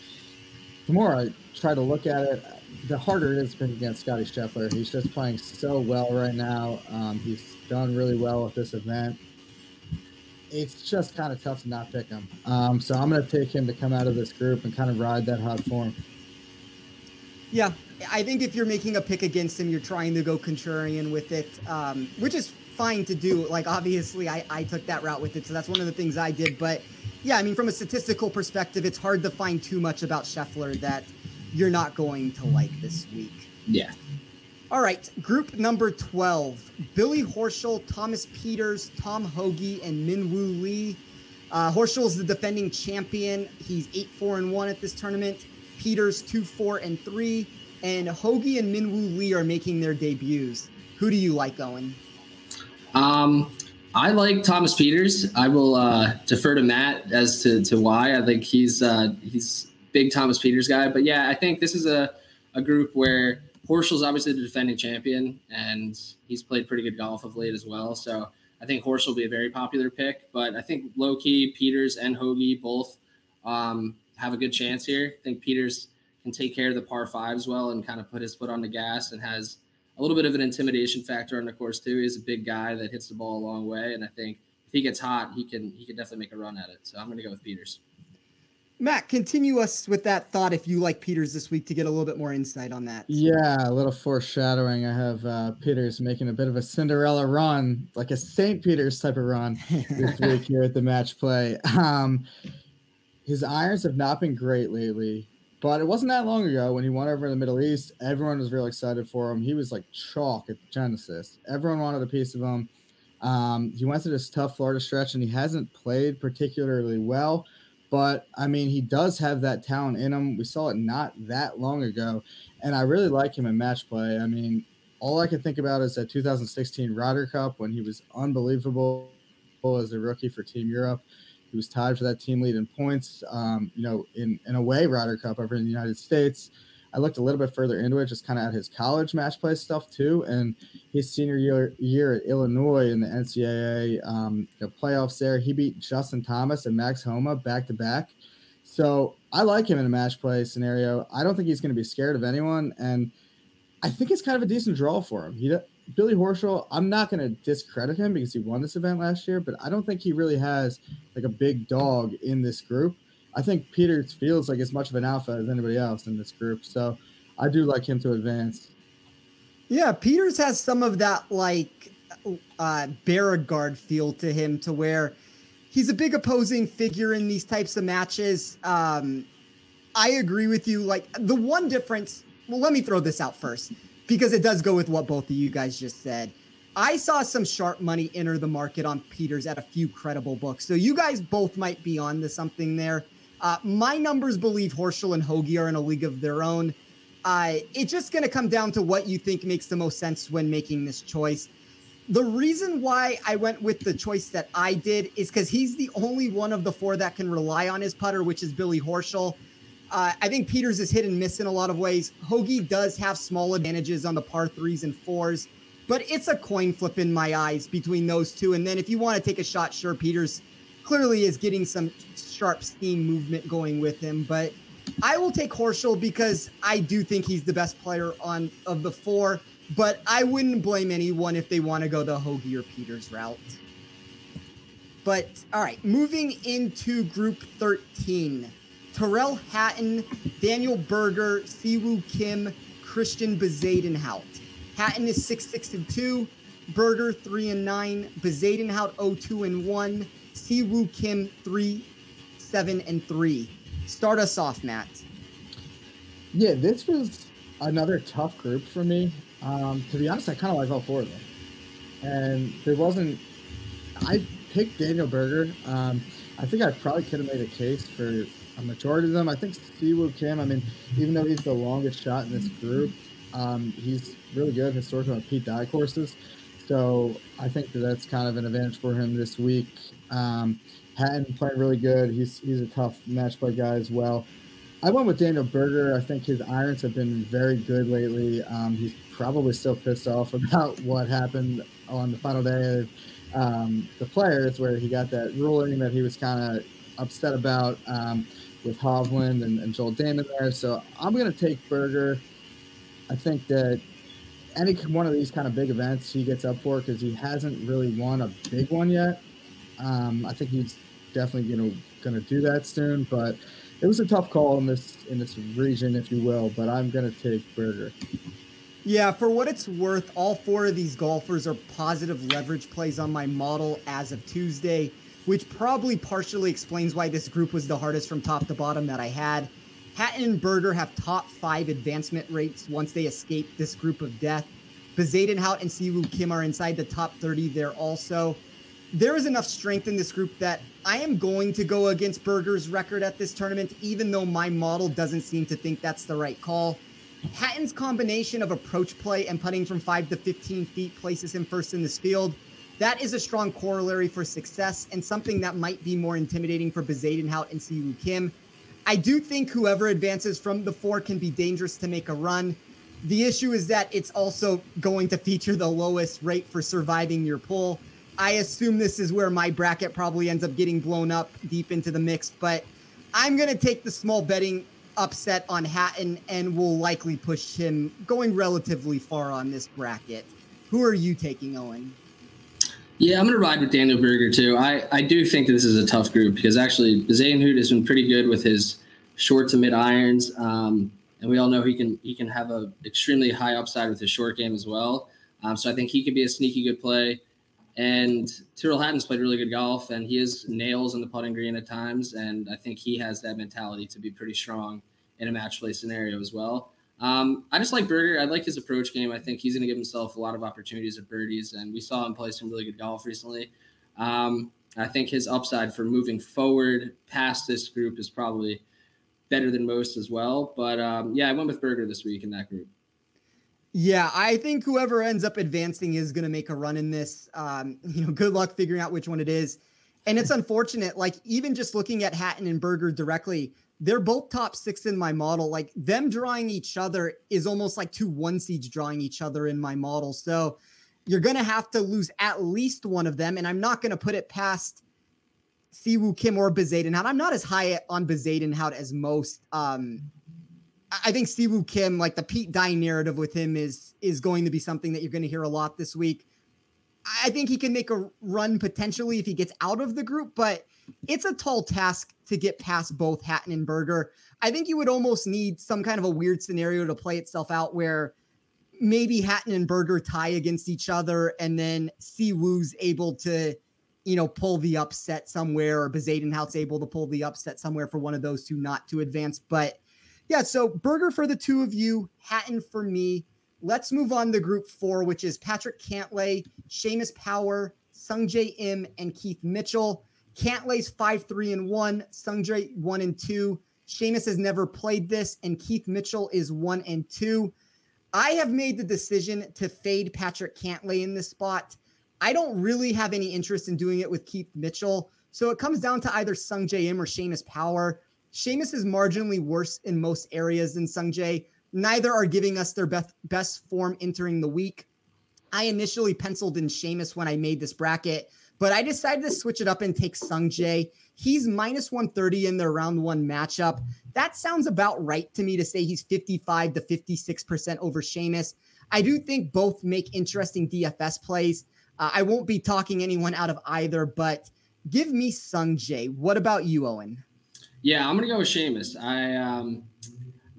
the more I try to look at it, the harder it is to against Scotty Scheffler. He's just playing so well right now. Um, he's done really well at this event it's just kind of tough to not pick him. Um, so I'm going to take him to come out of this group and kind of ride that hot form. Yeah, I think if you're making a pick against him, you're trying to go contrarian with it, um, which is fine to do. Like, obviously, I, I took that route with it. So that's one of the things I did. But yeah, I mean, from a statistical perspective, it's hard to find too much about Scheffler that you're not going to like this week. Yeah. All right, group number 12 Billy Horschel, Thomas Pieters, Tom Hoge, and Minwoo Lee. Uh, Horschel is the defending champion. He's 8 4 and 1 at this tournament. Pieters 2 4 and 3. And Hoge and Minwoo Lee are making their debuts. Who do you like, Owen? Um, I like Thomas Pieters. I will uh, defer to Matt as to, to why. I think he's uh, he's big Thomas Pieters guy. But yeah, I think this is a, a group where Horschel's obviously the defending champion, and he's played pretty good golf of late as well. So I think Horschel will be a very popular pick. But I think low key Pieters and Hoge both um, have a good chance here. I think Pieters can take care of the par five as well and kind of put his foot on the gas and has a little bit of an intimidation factor on the course too. He's a big guy that hits the ball a long way, and I think if he gets hot, he can he can definitely make a run at it. So I'm going to go with Pieters. Matt, continue us with that thought if you like Pieters this week to get a little bit more insight on that. Yeah, a little foreshadowing. I have uh, Pieters making a bit of a Cinderella run, like a St. Peter's type of run <laughs> this week here at the match play. Um, his irons have not been great lately, but it wasn't that long ago when he won over in the Middle East. Everyone was real excited for him. He was like chalk at Genesis. Everyone wanted a piece of him. Um, he went through this tough Florida stretch and he hasn't played particularly well but I mean, he does have that talent in him. We saw it not that long ago, and I really like him in match play. I mean, all I can think about is that 2016 Ryder Cup when he was unbelievable as a rookie for Team Europe. He was tied for that team lead in points. Um, you know, in in a way, Ryder Cup over in the United States. I looked a little bit further into it, just kind of at his college match play stuff too, and his senior year year at Illinois in the NCAA um, the playoffs. There, he beat Justin Thomas and Max Homa back to back. So I like him in a match play scenario. I don't think he's going to be scared of anyone, and I think it's kind of a decent draw for him. He Billy Horschel, I'm not going to discredit him because he won this event last year, but I don't think he really has like a big dog in this group. I think Pieters feels like as much of an alpha as anybody else in this group. So I do like him to advance. Yeah, Pieters has some of that like uh Beauregard feel to him to where he's a big opposing figure in these types of matches. Um I agree with you. Like the one difference, well, let me throw this out first because it does go with what both of you guys just said. I saw some sharp money enter the market on Pieters at a few credible books. So you guys both might be on to something there. Uh, my numbers believe Horschel and Hoge are in a league of their own. Uh, it's just going to come down to what you think makes the most sense when making this choice. The reason why I went with the choice that I did is because he's the only one of the four that can rely on his putter, which is Billy Horschel. Uh, I think Pieters is hit and miss in a lot of ways. Hoge does have small advantages on the par threes and fours, but it's a coin flip in my eyes between those two. And then if you want to take a shot, sure, Pieters clearly is getting some sharp steam movement going with him. But I will take Horschel because I do think he's the best player on of the four. But I wouldn't blame anyone if they want to go the Hoge or Pieters route. But all right, moving into Group 13. Tyrrell Hatton, Daniel Berger, Siwoo Kim, Christian Bezuidenhout. Hatton is 6 6 and 2, Berger 3 and 9, Bezuidenhout 0 2 and 1, Siwoo Kim 3 7 and 3. Start us off, Matt. Yeah, this was another tough group for me. Um, to be honest, I kind of like all four of them. And there wasn't, I picked Daniel Berger. Um, I think I probably could have made a case for a majority of them. I think Siwoo Kim, I mean, even though he's the longest shot in this group, um, he's really good historically on Pete Dye courses. So I think that that's kind of an advantage for him this week. Um, Hatton playing really good. He's he's a tough match play guy as well. I went with Daniel Berger. I think his irons have been very good lately. Um, he's probably still pissed off <laughs> about what happened on the final day of um, the players, where he got that ruling that he was kind of upset about. Um, with Hovland and, and Joel Dahmen there. So I'm going to take Berger. I think that any one of these kind of big events he gets up for because he hasn't really won a big one yet. Um, I think he's definitely going to going to do that soon, but it was a tough call in this in this region, if you will. But I'm going to take Berger. Yeah, for what it's worth, all four of these golfers are positive leverage plays on my model as of Tuesday which probably partially explains why this group was the hardest from top to bottom that I had. Hatton and Berger have top five advancement rates once they escape this group of death. Bezuidenhout and Siwoo Kim are inside the top 30 there also. There is enough strength in this group that I am going to go against Berger's record at this tournament, even though my model doesn't seem to think that's the right call. Hatton's combination of approach play and putting from 5 to 15 feet places him first in this field that is a strong corollary for success and something that might be more intimidating for Bezuidenhout and Siwoo Kim. I do think whoever advances from the four can be dangerous to make a run. The issue is that it's also going to feature the lowest rate for surviving your pull. I assume this is where my bracket probably ends up getting blown up deep into the mix, but I'm going to take the small betting upset on Hatton and will likely push him going relatively far on this bracket. Who are you taking, Owen? Yeah, I'm going to ride with Daniel Berger too. I, I do think that this is a tough group because actually Bezuidenhout has been pretty good with his short to mid irons, um, and we all know he can he can have a extremely high upside with his short game as well. Um, so I think he could be a sneaky good play. And Tyrrell Hatton's played really good golf, and he has nails in the putting green at times, and I think he has that mentality to be pretty strong in a match play scenario as well. Um, I just like Berger. I like his approach game. I think he's going to give himself a lot of opportunities at birdies, and we saw him play some really good golf recently. Um, I think his upside for moving forward past this group is probably better than most as well. But um, yeah, I went with Berger this week in that group. Yeah, I think whoever ends up advancing is going to make a run in this. Um, <laughs> you know, good luck figuring out which one it is. And it's unfortunate, like even just looking at Hatton and Berger directly, they're both top six in my model. Like them drawing each other is almost like two one seeds drawing each other in my model. So you're going to have to lose at least one of them. And I'm not going to put it past Siwoo Kim or Bezuidenhout. I'm not as high on Bezuidenhout as most. Um, I think Siwoo Kim, like the Pete Dye narrative with him, is is going to be something that you're going to hear a lot this week. I think he can make a run potentially if he gets out of the group, but it's a tall task to get past both Hatton and Berger. I think you would almost need some kind of a weird scenario to play itself out where maybe Hatton and Berger tie against each other and then Siwoo's able to, you know, pull the upset somewhere or Bezuidenhout's able to pull the upset somewhere for one of those two not to advance. But yeah, so Berger for the two of you, Hatton for me. Let's move on to group four, which is Patrick Cantlay, Seamus Power, Sungjae Im, and Keith Mitchell. Cantlay's 5 3 and 1, Sung Sungjae 1 and 2. Seamus has never played this, and Keith Mitchell is 1 and 2. I have made the decision to fade Patrick Cantlay in this spot. I don't really have any interest in doing it with Keith Mitchell. So it comes down to either Sungjae Im or Seamus Power. Seamus is marginally worse in most areas than Sungjae. Neither are giving us their best best form entering the week. I initially penciled in Seamus when I made this bracket, but I decided to switch it up and take Sungjae. He's minus 130 in their round one matchup. That sounds about right to me to say he's 55 to 56% over Seamus. I do think both make interesting DFS plays. Uh, I won't be talking anyone out of either, but give me Sungjae. What about you, Owen? Yeah, I'm gonna go with Seamus. I um,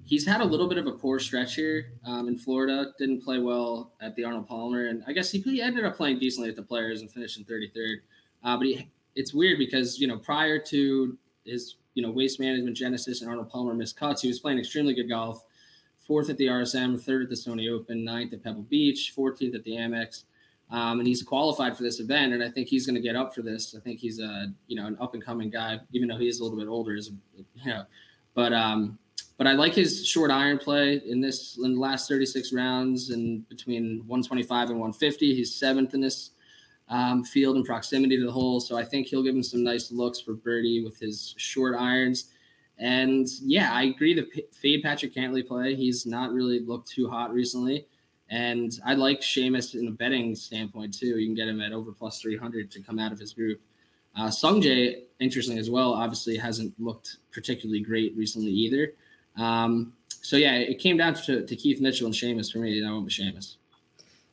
he's had a little bit of a poor stretch here um, in Florida. Didn't play well at the Arnold Palmer, and I guess he, he ended up playing decently at the Players and finishing 33rd. Uh, but he, it's weird because you know prior to his you know waste management genesis and Arnold Palmer missed cuts, he was playing extremely good golf. Fourth at the RSM, third at the Sony Open, ninth at Pebble Beach, 14th at the Amex. Um, and he's qualified for this event, and I think he's going to get up for this. I think he's a you know an up and coming guy, even though he is a little bit older. Is you know, but um, but I like his short iron play in this in the last 36 rounds and between 125 and 150. He's seventh in this um, field in proximity to the hole, so I think he'll give him some nice looks for birdie with his short irons. And yeah, I agree. The fade Patrick Cantlay play, he's not really looked too hot recently. And I like Seamus in a betting standpoint too. You can get him at over plus 300 to come out of his group. Uh, Sungjae, interesting as well, obviously hasn't looked particularly great recently either. Um, so yeah, it came down to, to Keith Mitchell and Seamus for me, and I went with Seamus.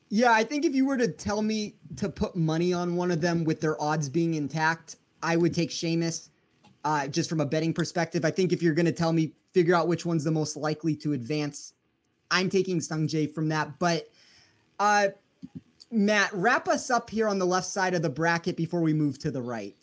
Yeah, I think if you were to tell me to put money on one of them with their odds being intact, I would take Seamus. Uh, just from a betting perspective, I think if you're going to tell me figure out which one's the most likely to advance, I'm taking Sungjae from that. But uh, Matt, wrap us up here on the left side of the bracket before we move to the right.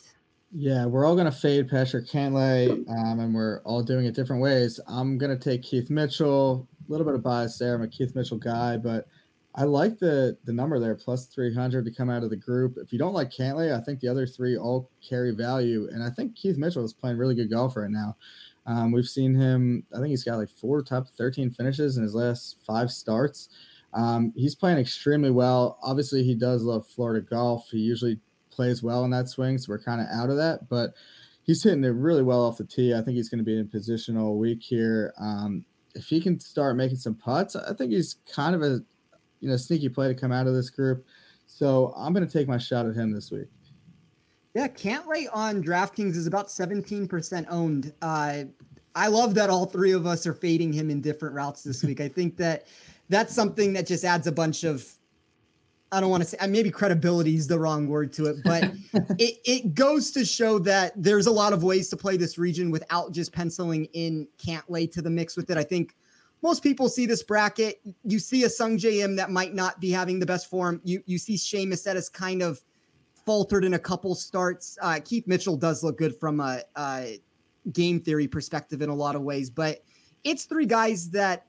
Yeah, we're all gonna fade Patrick Cantlay, um, and we're all doing it different ways. I'm gonna take Keith Mitchell. A little bit of bias there. I'm a Keith Mitchell guy, but I like the the number there, plus 300 to come out of the group. If you don't like Cantlay, I think the other three all carry value, and I think Keith Mitchell is playing really good golf right now. Um, we've seen him. I think he's got like four top 13 finishes in his last five starts. Um, he's playing extremely well. Obviously, he does love Florida golf. He usually plays well in that swing, so we're kind of out of that. But he's hitting it really well off the tee. I think he's going to be in position all week here. Um, if he can start making some putts, I think he's kind of a you know sneaky play to come out of this group. So I'm going to take my shot at him this week. Yeah, Cantlay on DraftKings is about 17% owned. Uh, I love that all three of us are fading him in different routes this week. I think that that's something that just adds a bunch of I don't want to say maybe credibility is the wrong word to it, but <laughs> it, it goes to show that there's a lot of ways to play this region without just penciling in Cantlay to the mix with it. I think most people see this bracket. You see a Sungjae Im that might not be having the best form. You you see Seamus that is kind of faltered in a couple starts. Uh, Keith Mitchell does look good from a, a game theory perspective in a lot of ways, but it's three guys that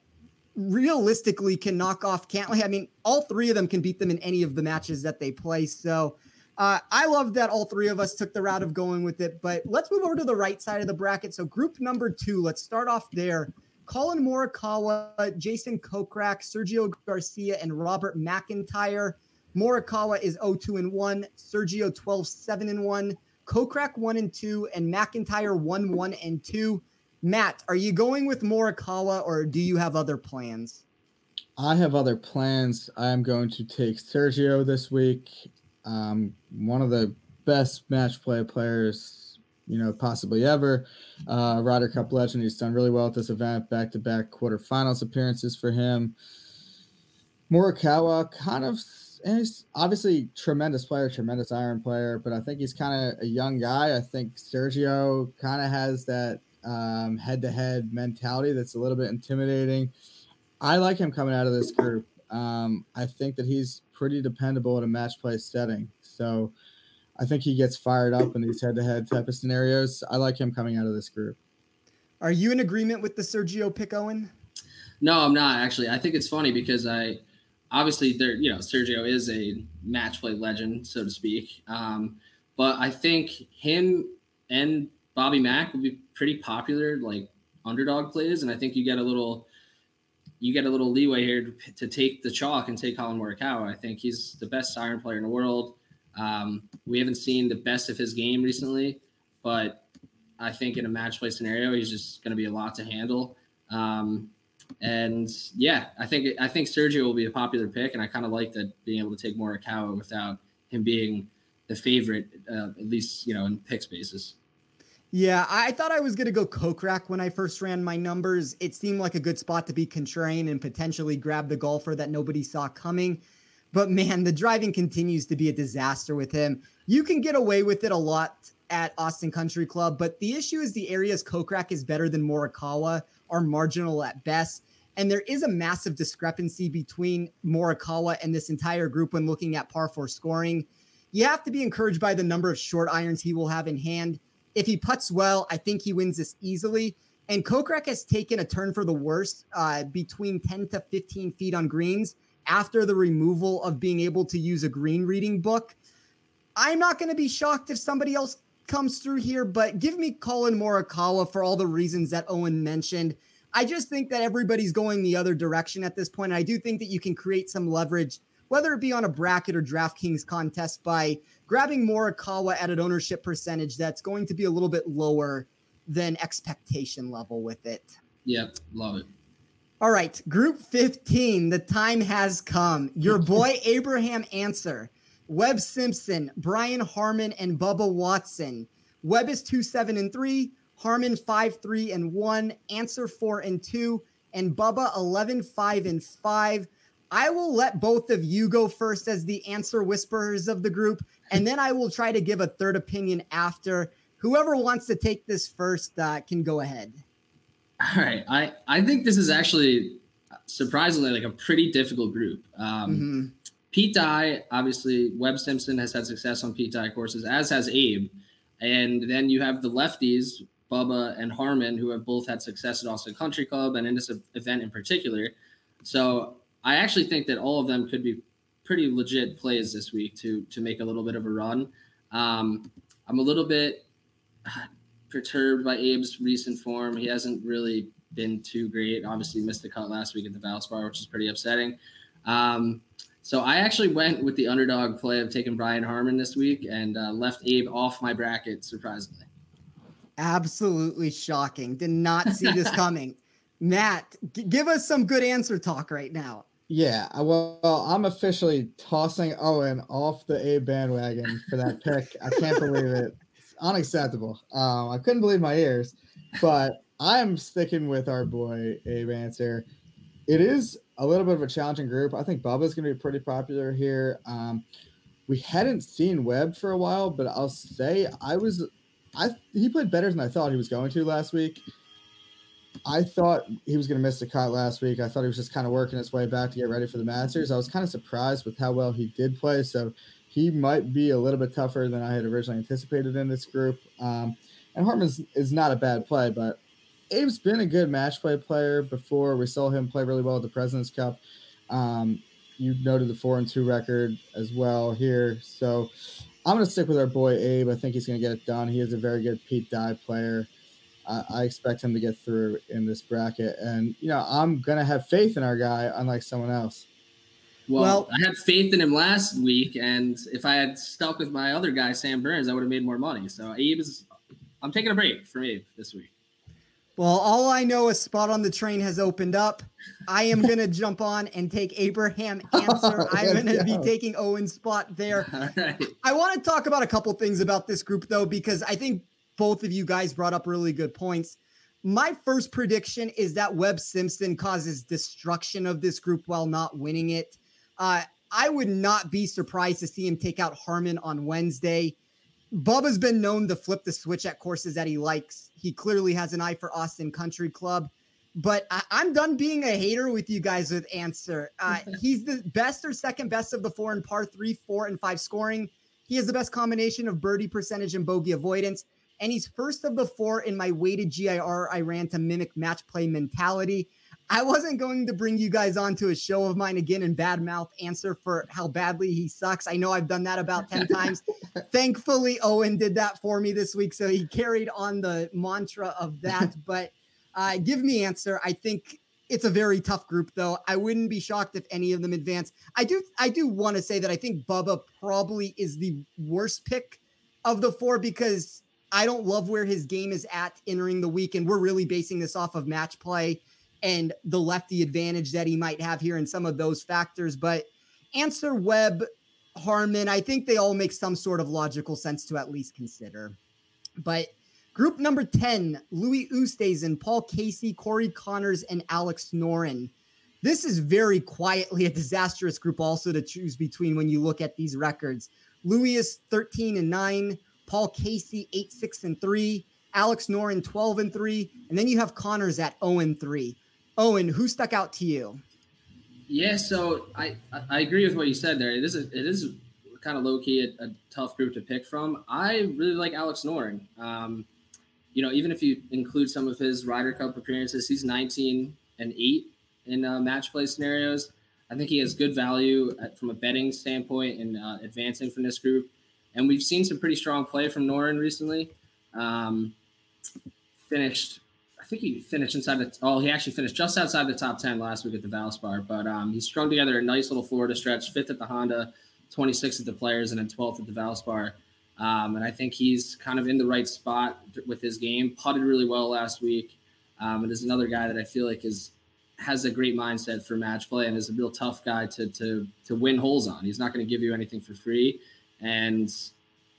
realistically can knock off Cantlay. I mean, all three of them can beat them in any of the matches that they play. So uh, I love that all three of us took the route of going with it. But let's move over to the right side of the bracket. So group number two, let's start off there. Collin Morikawa, Jason Kokrak, Sergio Garcia, and Robert McIntyre. Morikawa is 0-2 and 1, Sergio 12-7 and 1, Kokrak 1 and 2, and McIntyre 1-1 and 2. Matt, are you going with Morikawa or do you have other plans? I have other plans. I am going to take Sergio this week. Um, one of the best match play players, you know, possibly ever. Uh, Ryder Cup legend. He's done really well at this event. Back to back quarterfinals appearances for him. Morikawa, kind of, he's obviously tremendous player, tremendous iron player, but I think he's kind of a young guy. I think Sergio kind of has that um, head-to-head mentality that's a little bit intimidating. I like him coming out of this group. Um, I think that he's pretty dependable in a match play setting. So I think he gets fired up in these head-to-head type of scenarios. I like him coming out of this group. Are you in agreement with the Sergio pick, Owen? No, I'm not actually. I think it's funny because I obviously there, you know, Sergio is a match play legend, so to speak. Um, but I think him and Bobby Mack will be pretty popular, like underdog plays, and I think you get a little you get a little leeway here to, to take the chalk and take Collin Morikawa. I think he's the best iron player in the world. Um, we haven't seen the best of his game recently, but I think in a match play scenario, he's just going to be a lot to handle. Um, and yeah, I think I think Sergio will be a popular pick, and I kind of like that being able to take Morikawa without him being the favorite, uh, at least you know in pick spaces. Yeah, I thought I was going to go Kokrak when I first ran my numbers. It seemed like a good spot to be contrarian and potentially grab the golfer that nobody saw coming. But man, the driving continues to be a disaster with him. You can get away with it a lot at Austin Country Club, but the issue is the areas Kokrak is better than Morikawa are marginal at best. And there is a massive discrepancy between Morikawa and this entire group when looking at par four scoring. You have to be encouraged by the number of short irons he will have in hand. If he puts well, I think he wins this easily. And Kokrak has taken a turn for the worse uh, between 10 to 15 feet on greens after the removal of being able to use a green reading book. I'm not going to be shocked if somebody else comes through here, but give me Collin Morikawa for all the reasons that Owen mentioned. I just think that everybody's going the other direction at this point. I do think that you can create some leverage, whether it be on a bracket or DraftKings contest, by grabbing Morikawa at an ownership percentage that's going to be a little bit lower than expectation level with it. Yep, love it. All right, group 15, the time has come. Your boy <laughs> Abraham Ancer, Webb Simpson, Brian Harman, and Bubba Watson. Webb is 2 7 and 3, Harman 5 3 and 1, Ancer 4 and 2, and Bubba 11 5 and 5. I will let both of you go first as the Ancer whisperers of the group, and then I will try to give a third opinion after. Whoever wants to take this first uh, can go ahead. All right. I, I think this is actually surprisingly like a pretty difficult group. Um, mm-hmm. Pete Dye, obviously, Webb Simpson has had success on Pete Dye courses, as has Abe. And then you have the lefties, Bubba and Harman, who have both had success at Austin Country Club and in this event in particular. So I actually think that all of them could be pretty legit plays this week to to make a little bit of a run. Um, I'm a little bit perturbed by Abe's recent form. He hasn't really been too great. Obviously, missed the cut last week at the Valspar, which is pretty upsetting. Um, so I actually went with the underdog play of taking Brian Harman this week and uh, left Abe off my bracket, surprisingly. Absolutely shocking. Did not see this <laughs> coming. Matt, g- give us some good Ancer talk right now. Yeah, well, I'm officially tossing Owen off the A bandwagon for that pick. I can't believe it It's unacceptable. Um, I couldn't believe my ears, but I'm sticking with our boy Abe Ancer. It is a little bit of a challenging group. I think Bubba's going to be pretty popular here. Um, we hadn't seen Webb for a while, but I'll say I was, I he played better than I thought he was going to last week. I thought he was going to miss the cut last week. I thought he was just kind of working his way back to get ready for the Masters. I was kind of surprised with how well he did play. So he might be a little bit tougher than I had originally anticipated in this group. Um, and Harman is not a bad play, but Abe's been a good match play player before. We saw him play really well at the President's Cup. Um, you noted the four and two record as well here. So I'm going to stick with our boy Abe. I think he's going to get it done. He is a very good Pete Dye player. I, I expect him to get through in this bracket. And, you know, I'm going to have faith in our guy, unlike someone else. Well, well, I had faith in him last week, and if I had stuck with my other guy, Sam Burns, I would have made more money. So Abe is, I'm taking a break from Abe this week. Well, all I know is spot on the train has opened up. I am gonna <laughs> jump on and take Abraham <laughs> Ancer. I'm gonna be taking Owen's spot there. Right. I want to talk about a couple things about this group though, because I think both of you guys brought up really good points. My first prediction is that Webb Simpson causes destruction of this group while not winning it. Uh, I would not be surprised to see him take out Harman on Wednesday. Bubba's been known to flip the switch at courses that he likes. He clearly has an eye for Austin Country Club. But I, am done being a hater with you guys with Ancer. Uh, <laughs> he's the best or second best of the four in par three, four, and five scoring. He has the best combination of birdie percentage and bogey avoidance. And he's first of the four in my weighted GIR I ran to mimic match play mentality. I wasn't going to bring you guys on to a show of mine again and bad mouth Ancer for how badly he sucks. I know I've done that about 10 <laughs> times. Thankfully, Owen did that for me this week. So he carried on the mantra of that. <laughs> but uh, give me Ancer. I think it's a very tough group, though. I wouldn't be shocked if any of them advance. I do I do want to say that I think Bubba probably is the worst pick of the four because I don't love where his game is at entering the week, and we're really basing this off of match play and the lefty advantage that he might have here and some of those factors. But Ancer Webb, Harman, I think they all make some sort of logical sense to at least consider. But group number 10, Louis Oosthuizen, Paul Casey, Corey Conners, and Alex Noren. This is very quietly a disastrous group also to choose between when you look at these records. Louis is 13 and 9, Paul Casey 8 6 and 3, Alex Noren 12 and 3, and then you have Connors at 0 and 3. Owen, who stuck out to you? Yeah, so I I agree with what you said there. It is a, it is kind of low key a, a, tough group to pick from. I really like Alex Noren. Um, you know, even if you include some of his Ryder Cup appearances, he's 19 and eight in uh, match play scenarios. I think he has good value at, from a betting standpoint and uh, advancing from this group. And we've seen some pretty strong play from Noren recently. Um, finished think he finished inside the. Oh, he actually finished just outside the top ten last week at the Valspar. But um, he strung together a nice little Florida stretch, fifth at the Honda, 26th at the Players, and then 12th at the Valspar. Um, and I think he's kind of in the right spot with his game. Putted really well last week. Um, and is another guy that I feel like is has a great mindset for match play and is a real tough guy to to to win holes on. He's not going to give you anything for free. And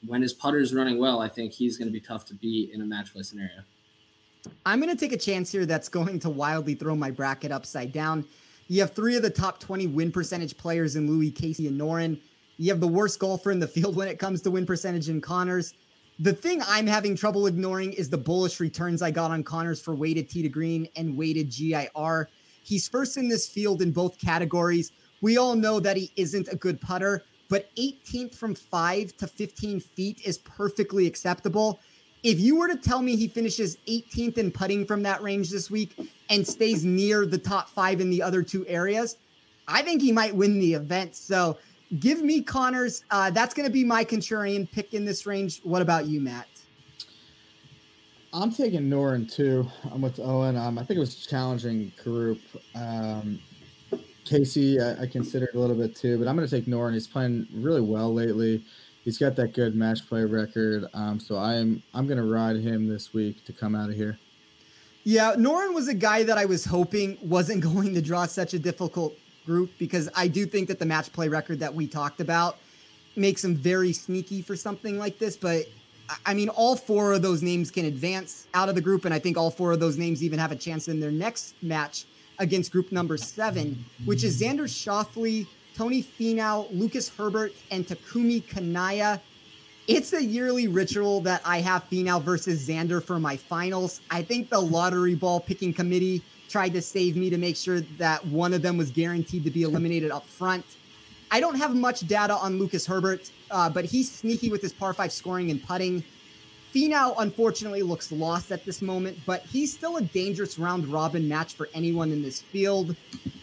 when his putter is running well, I think he's going to be tough to beat in a match play scenario. I'm going to take a chance here that's going to wildly throw my bracket upside down. You have three of the top 20 win percentage players in Louis, Casey, and Noren. You have the worst golfer in the field when it comes to win percentage in Conners. The thing I'm having trouble ignoring is the bullish returns I got on Conners for weighted tee to green and weighted GIR. He's first in this field in both categories. We all know that he isn't a good putter, but 18th from 5 to 15 feet is perfectly acceptable. If you were to tell me he finishes 18th in putting from that range this week and stays near the top five in the other two areas, I think he might win the event. So give me Conners. Uh, that's going to be my contrarian pick in this range. What about you, Matt? I'm taking Noren too. I'm with Owen. Um, I think it was a challenging group. Um, Casey, I, I considered a little bit too, but I'm going to take Noren. He's playing really well lately he's got that good match play record. Um, so I'm I'm gonna ride him this week to come out of here. Yeah, Noren was a guy that I was hoping wasn't <laughs> going to draw such a difficult group because I do think that the match play record that we talked about makes him very sneaky for something like this. But I mean, all four of those names can advance out of the group, and I think all four of those names even have a chance in their next match against group number seven, which is Xander Schauffele, Tony Finau, Lucas Herbert, and Takumi Kanaya. It's a yearly ritual that I have Finau versus Xander for my finals. I think the lottery ball picking committee tried to save me to make sure that one of them was guaranteed to be eliminated up front. I don't have much data on Lucas Herbert, uh, but he's sneaky with his par five scoring and putting. Finau unfortunately looks lost at this moment, but he's still a dangerous round robin match for anyone in this field.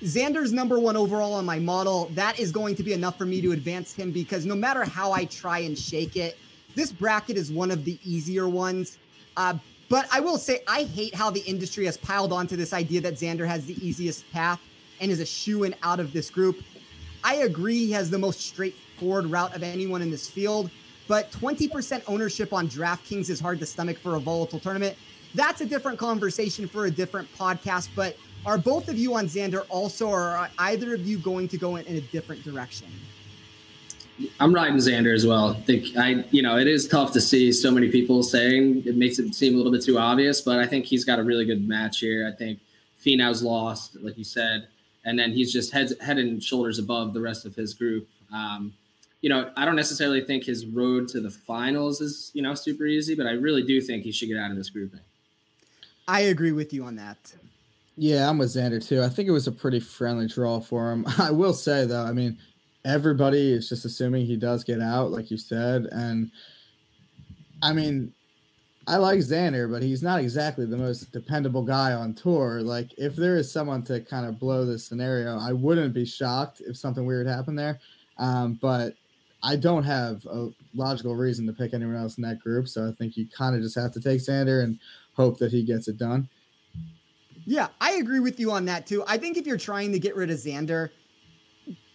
Xander's number one overall on my model. That is going to be enough for me to advance him because no matter how I try and shake it, this bracket is one of the easier ones. Uh, but I will say, I hate how the industry has piled onto this idea that Xander has the easiest path and is a shoe in out of this group. I agree he has the most straightforward route of anyone in this field but 20% ownership on DraftKings is hard to stomach for a volatile tournament. That's a different conversation for a different podcast. But are both of you on Xander also, or are either of you going to go in, in a different direction? I'm riding Xander as well. I think I, you know, it is tough to see so many people saying it makes it seem a little bit too obvious, but I think he's got a really good match here. I think Finau's lost, like you said, and then he's just head head and shoulders above the rest of his group. Um, you know, I don't necessarily think his road to the finals is, you know, super easy, but I really do think he should get out of this grouping. I agree with you on that. Yeah, I'm with Xander too. I think it was a pretty friendly draw for him. <laughs> I will say though, I mean, everybody is just assuming he does get out, like you said, and I mean, I like Xander, but he's not exactly the most dependable guy on tour. Like, if there is someone to kind of blow this scenario, I wouldn't be shocked if something weird happened there. Um, but I don't have a logical reason to pick anyone else in that group. So I think you kind of just have to take Xander and hope that he gets it done. Yeah, I agree with you on that too. I think if you're trying to get rid of Xander,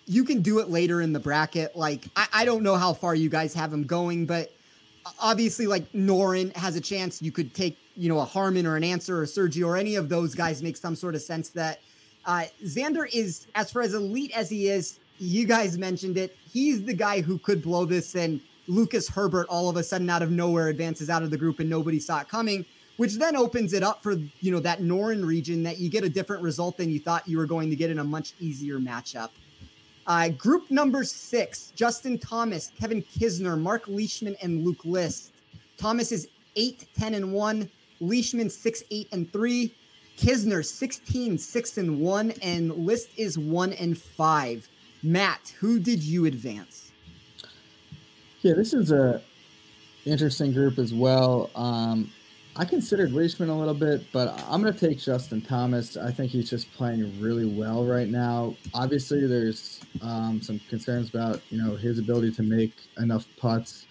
you can do it later in the bracket. Like, I, I don't know how far you guys have him going, but obviously, like Noren has a chance. You could take, you know, a Harman or an Ancer or Sergio or any of those guys make some sort of sense that uh, Xander is, as far as elite as he is, you guys mentioned it. He's the guy who could blow this, and Lucas Herbert all of a sudden out of nowhere advances out of the group and nobody saw it coming, which then opens it up for you know that Noren region that you get a different result than you thought you were going to get in a much easier matchup. Uh, group number six: Justin Thomas, Kevin Kisner, Mark Leishman, and Luke List. Thomas is 8, 10, and 1. Leishman 6, 8, and 3. Kisner 16, 6, and 1. And List is 1 and 5. Matt, who did you advance? Yeah, this is a interesting group as well. Um, I considered Leishman a little bit, but I'm going to take Justin Thomas. I think he's just playing really well right now. Obviously, there's um, some concerns about you know his ability to make enough putts.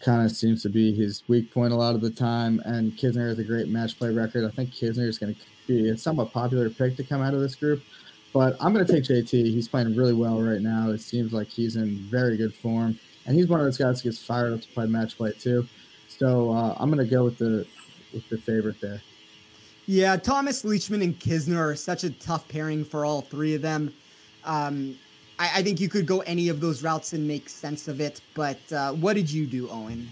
Kind of seems to be his weak point a lot of the time. And Kisner has a great match play record. I think Kisner is going to be a somewhat popular pick to come out of this group. But I'm going to take JT. He's playing really well right now. It seems like he's in very good form, and he's one of those guys who gets fired up to play match play too. So uh, I'm going to go with the with the favorite there. Yeah, Thomas Leishman and Kisner are such a tough pairing for all three of them. Um, I, I, think you could go any of those routes and make sense of it. But uh, what did you do, Owen?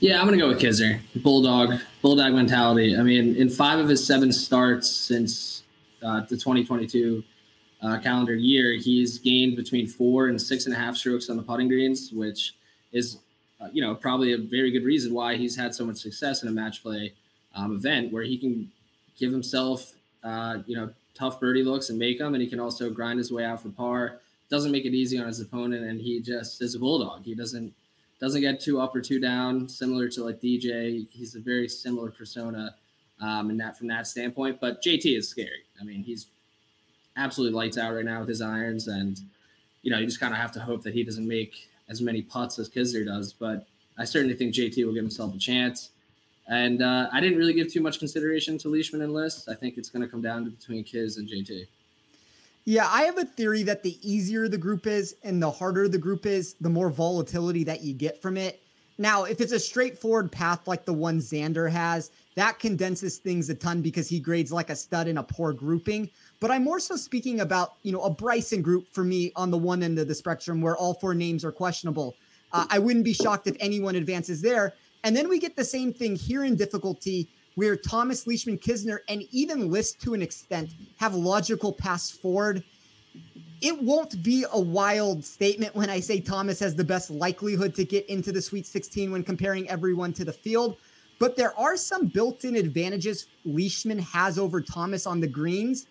Yeah, I'm gonna go with Kisner. Bulldog, bulldog mentality. I mean, in five of his seven starts since uh, the 2022 uh, calendar year, he's gained between four and six and a half strokes on the putting greens, which is uh, you know, probably a very good reason why he's had so much success in a match play um, event where he can give himself, uh, you know, tough birdie looks and make them, and he can also grind his way out for par. Doesn't make it easy on his opponent, and he just is a bulldog. He doesn't doesn't get too up or too down, similar to like DJ. He's a very similar persona, um, and that from that standpoint. But JT is scary. I mean, he's absolutely lights out right now with his irons, and you know, you just kind of have to hope that he doesn't make as many putts as Kisner does, but I certainly think JT will give himself a chance. And uh, I didn't really give too much consideration to Leishman and List. I think it's going to come down to between Kiz and JT. Yeah, I have a theory that the easier the group is and the harder the group is, the more volatility that you get from it. Now, if it's a straightforward path like the one Xander has, that condenses things a ton because he grades like a stud in a poor grouping. But I'm more so speaking about, you know, a Bryson group for me on the one end of the spectrum where all four names are questionable. Uh, I wouldn't be shocked if anyone advances there. And then we get the same thing here in difficulty where Thomas Leishman Kisner and even List to an extent have logical paths forward. It won't be a wild statement when I say Thomas has the best likelihood to get into the Sweet 16 when comparing everyone to the field. But there are some built in advantages Leishman has over Thomas on the greens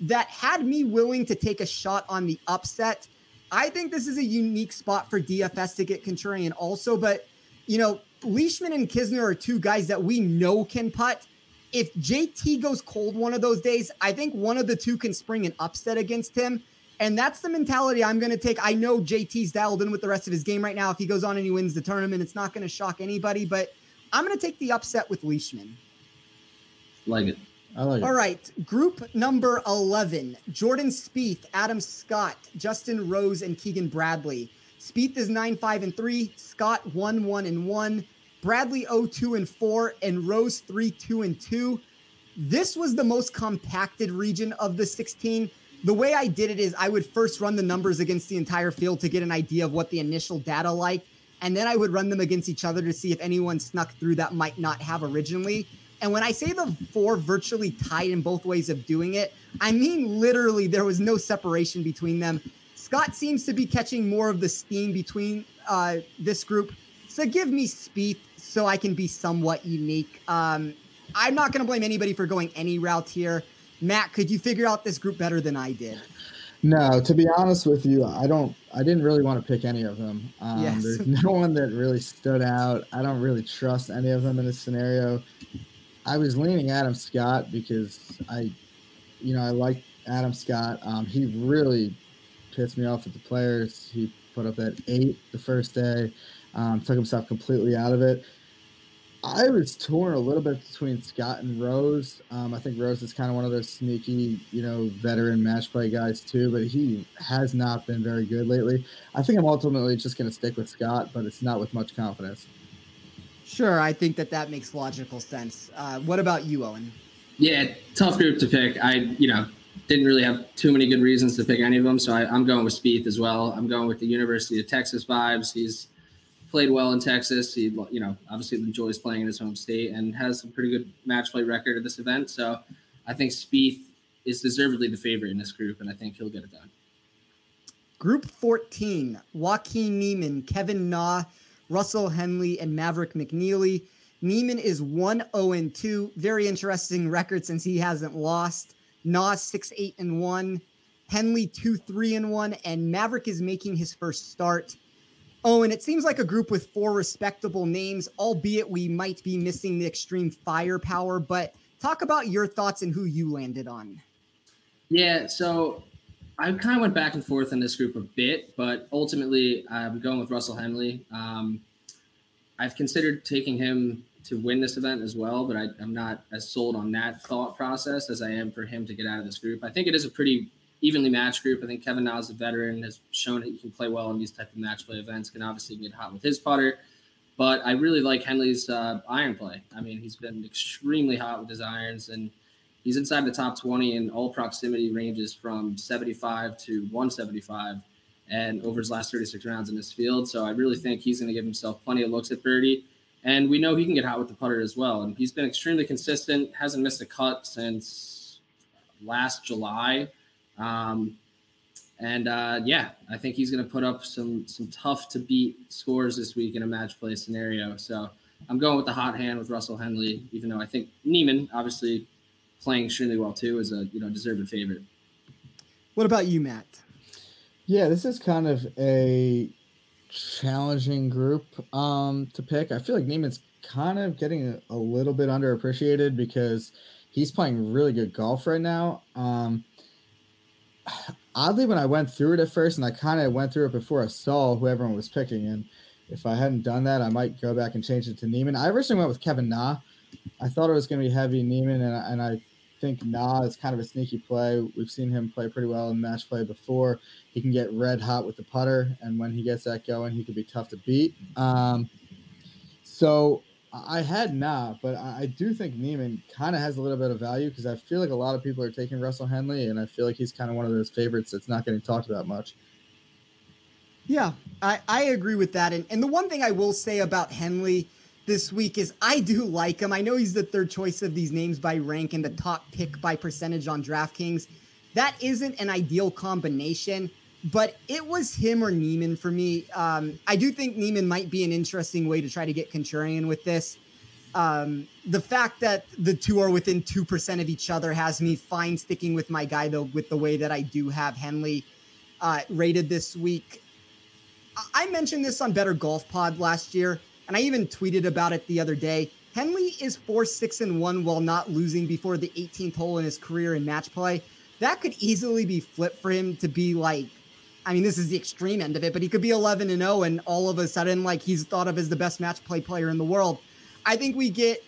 that had me willing to take a shot on the upset. I think this is a unique spot for DFS to get contrarian also, but you know, Leishman and Kisner are two guys that we know can putt. If JT goes cold one of those days, I think one of the two can spring an upset against him. And that's the mentality I'm going to take. I know JT's dialed in with the rest of his game right now. If he goes on and he wins the tournament, it's not going to shock anybody, but I'm going to take the upset with Leishman. Like it. Like All right, group number 11 Jordan Spieth, Adam Scott, Justin Rose, and Keegan Bradley. Spieth is 9 5 and 3, Scott 1 1 and 1, Bradley 0 2 and 4, and Rose 3 2 and 2. This was the most compacted region of the 16. The way I did it is I would first run the numbers against the entire field to get an idea of what the initial data like, and then I would run them against each other to see if anyone snuck through that might not have originally. And when I say the four virtually tied in both ways of doing it, I mean literally there was no separation between them. Scott seems to be catching more of the steam between uh, this group. So give me Spieth so I can be somewhat unique. Um, I'm not going to blame anybody for going any route here. Matt, could you figure out this group better than I did? No, to be honest with you, I don't. I didn't really want to pick any of them. Um, yes. There's <laughs> no one that really stood out. I don't really trust any of them in this scenario. I was leaning Adam Scott because I, you know, I like Adam Scott. Um, he really pissed me off with the players. He put up that eight the first day, um, took himself completely out of it. I was torn a little bit between Scott and Rose. Um, I think Rose is kind of one of those sneaky, you know, veteran match play guys too, but he has not been very good lately. I think I'm ultimately just going to stick with Scott, but it's not with much confidence. Sure, I think that that makes logical sense. Uh, what about you, Owen? Yeah, tough group to pick. I, you know, didn't really have too many good reasons to pick any of them, so I, am going with Spieth as well. I'm going with the University of Texas vibes. He's played well in Texas. He, you know, obviously enjoys playing in his home state and has a pretty good match play record at this event. So I think Spieth is deservedly the favorite in this group, and I think he'll get it done. Group 14, Joaquin Niemann, Kevin Na, Russell Henley, and Maverick McNealy. Niemann is 1 0 2. Very interesting record since he hasn't lost. Na 6 8 and 1. Henley 2 3 and 1. And Maverick is making his first start. Oh, and it seems like a group with four respectable names, albeit we might be missing the extreme firepower. But talk about your thoughts and who you landed on. Yeah, so I kind of went back and forth in this group a bit, but ultimately I'm going with Russell Henley. Um, I've considered taking him to win this event as well, but I, am not as sold on that thought process as I am for him to get out of this group. I think it is a pretty evenly matched group. I think Kevin Na is a veteran, has shown that he can play well in these type of match play events, can obviously get hot with his putter. But I really like Henley's uh, iron play. I mean, he's been extremely hot with his irons and – he's inside the top 20 in all proximity ranges from 75 to 175 and over his last 36 rounds in this field. So I really think he's going to give himself plenty of looks at birdie. And we know he can get hot with the putter as well. And he's been extremely consistent, hasn't missed a cut since last July. Um, and uh, yeah, I think he's going to put up some some tough to beat scores this week in a match play scenario. So I'm going with the hot hand with Russell Henley, even though I think Niemann obviously playing extremely well too is a you know deserved favorite. What about you, Matt? Yeah, this is kind of a challenging group um, to pick. I feel like Niemann's kind of getting a, a, little bit underappreciated because he's playing really good golf right now. Um, oddly, when I went through it at first, and I kind of went through it before I saw who everyone was picking, and if I hadn't done that, I might go back and change it to Niemann. I originally went with Kevin Na I thought it was going to be heavy Niemann, and, and I think Na is kind of a sneaky play. We've seen him play pretty well in match play before. He can get red hot with the putter, and when he gets that going, he can be tough to beat. Um, so I had Na, but I do think Niemann kind of has a little bit of value because I feel like a lot of people are taking Russell Henley, and I feel like he's kind of one of those favorites that's not getting talked about much. Yeah, I, I agree with that. And, and the one thing I will say about Henley this week is I do like him. I know he's the third choice of these names by rank and the top pick by percentage on DraftKings. That isn't an ideal combination, but it was him or Niemann for me. Um, I do think Niemann might be an interesting way to try to get contrarian with this. Um, the fact that the two are within 2% of each other has me fine sticking with my guy, though, with the way that I do have Henley uh, rated this week. I mentioned this on Better Golf Pod last year and I even tweeted about it the other day. Henley is 4 6 and 1 while not losing before the 18th hole in his career in match play. That could easily be flipped for him to be like, I mean, this is the extreme end of it, but he could be 11 and 0 and all of a sudden, like, he's thought of as the best match play player in the world. I think we get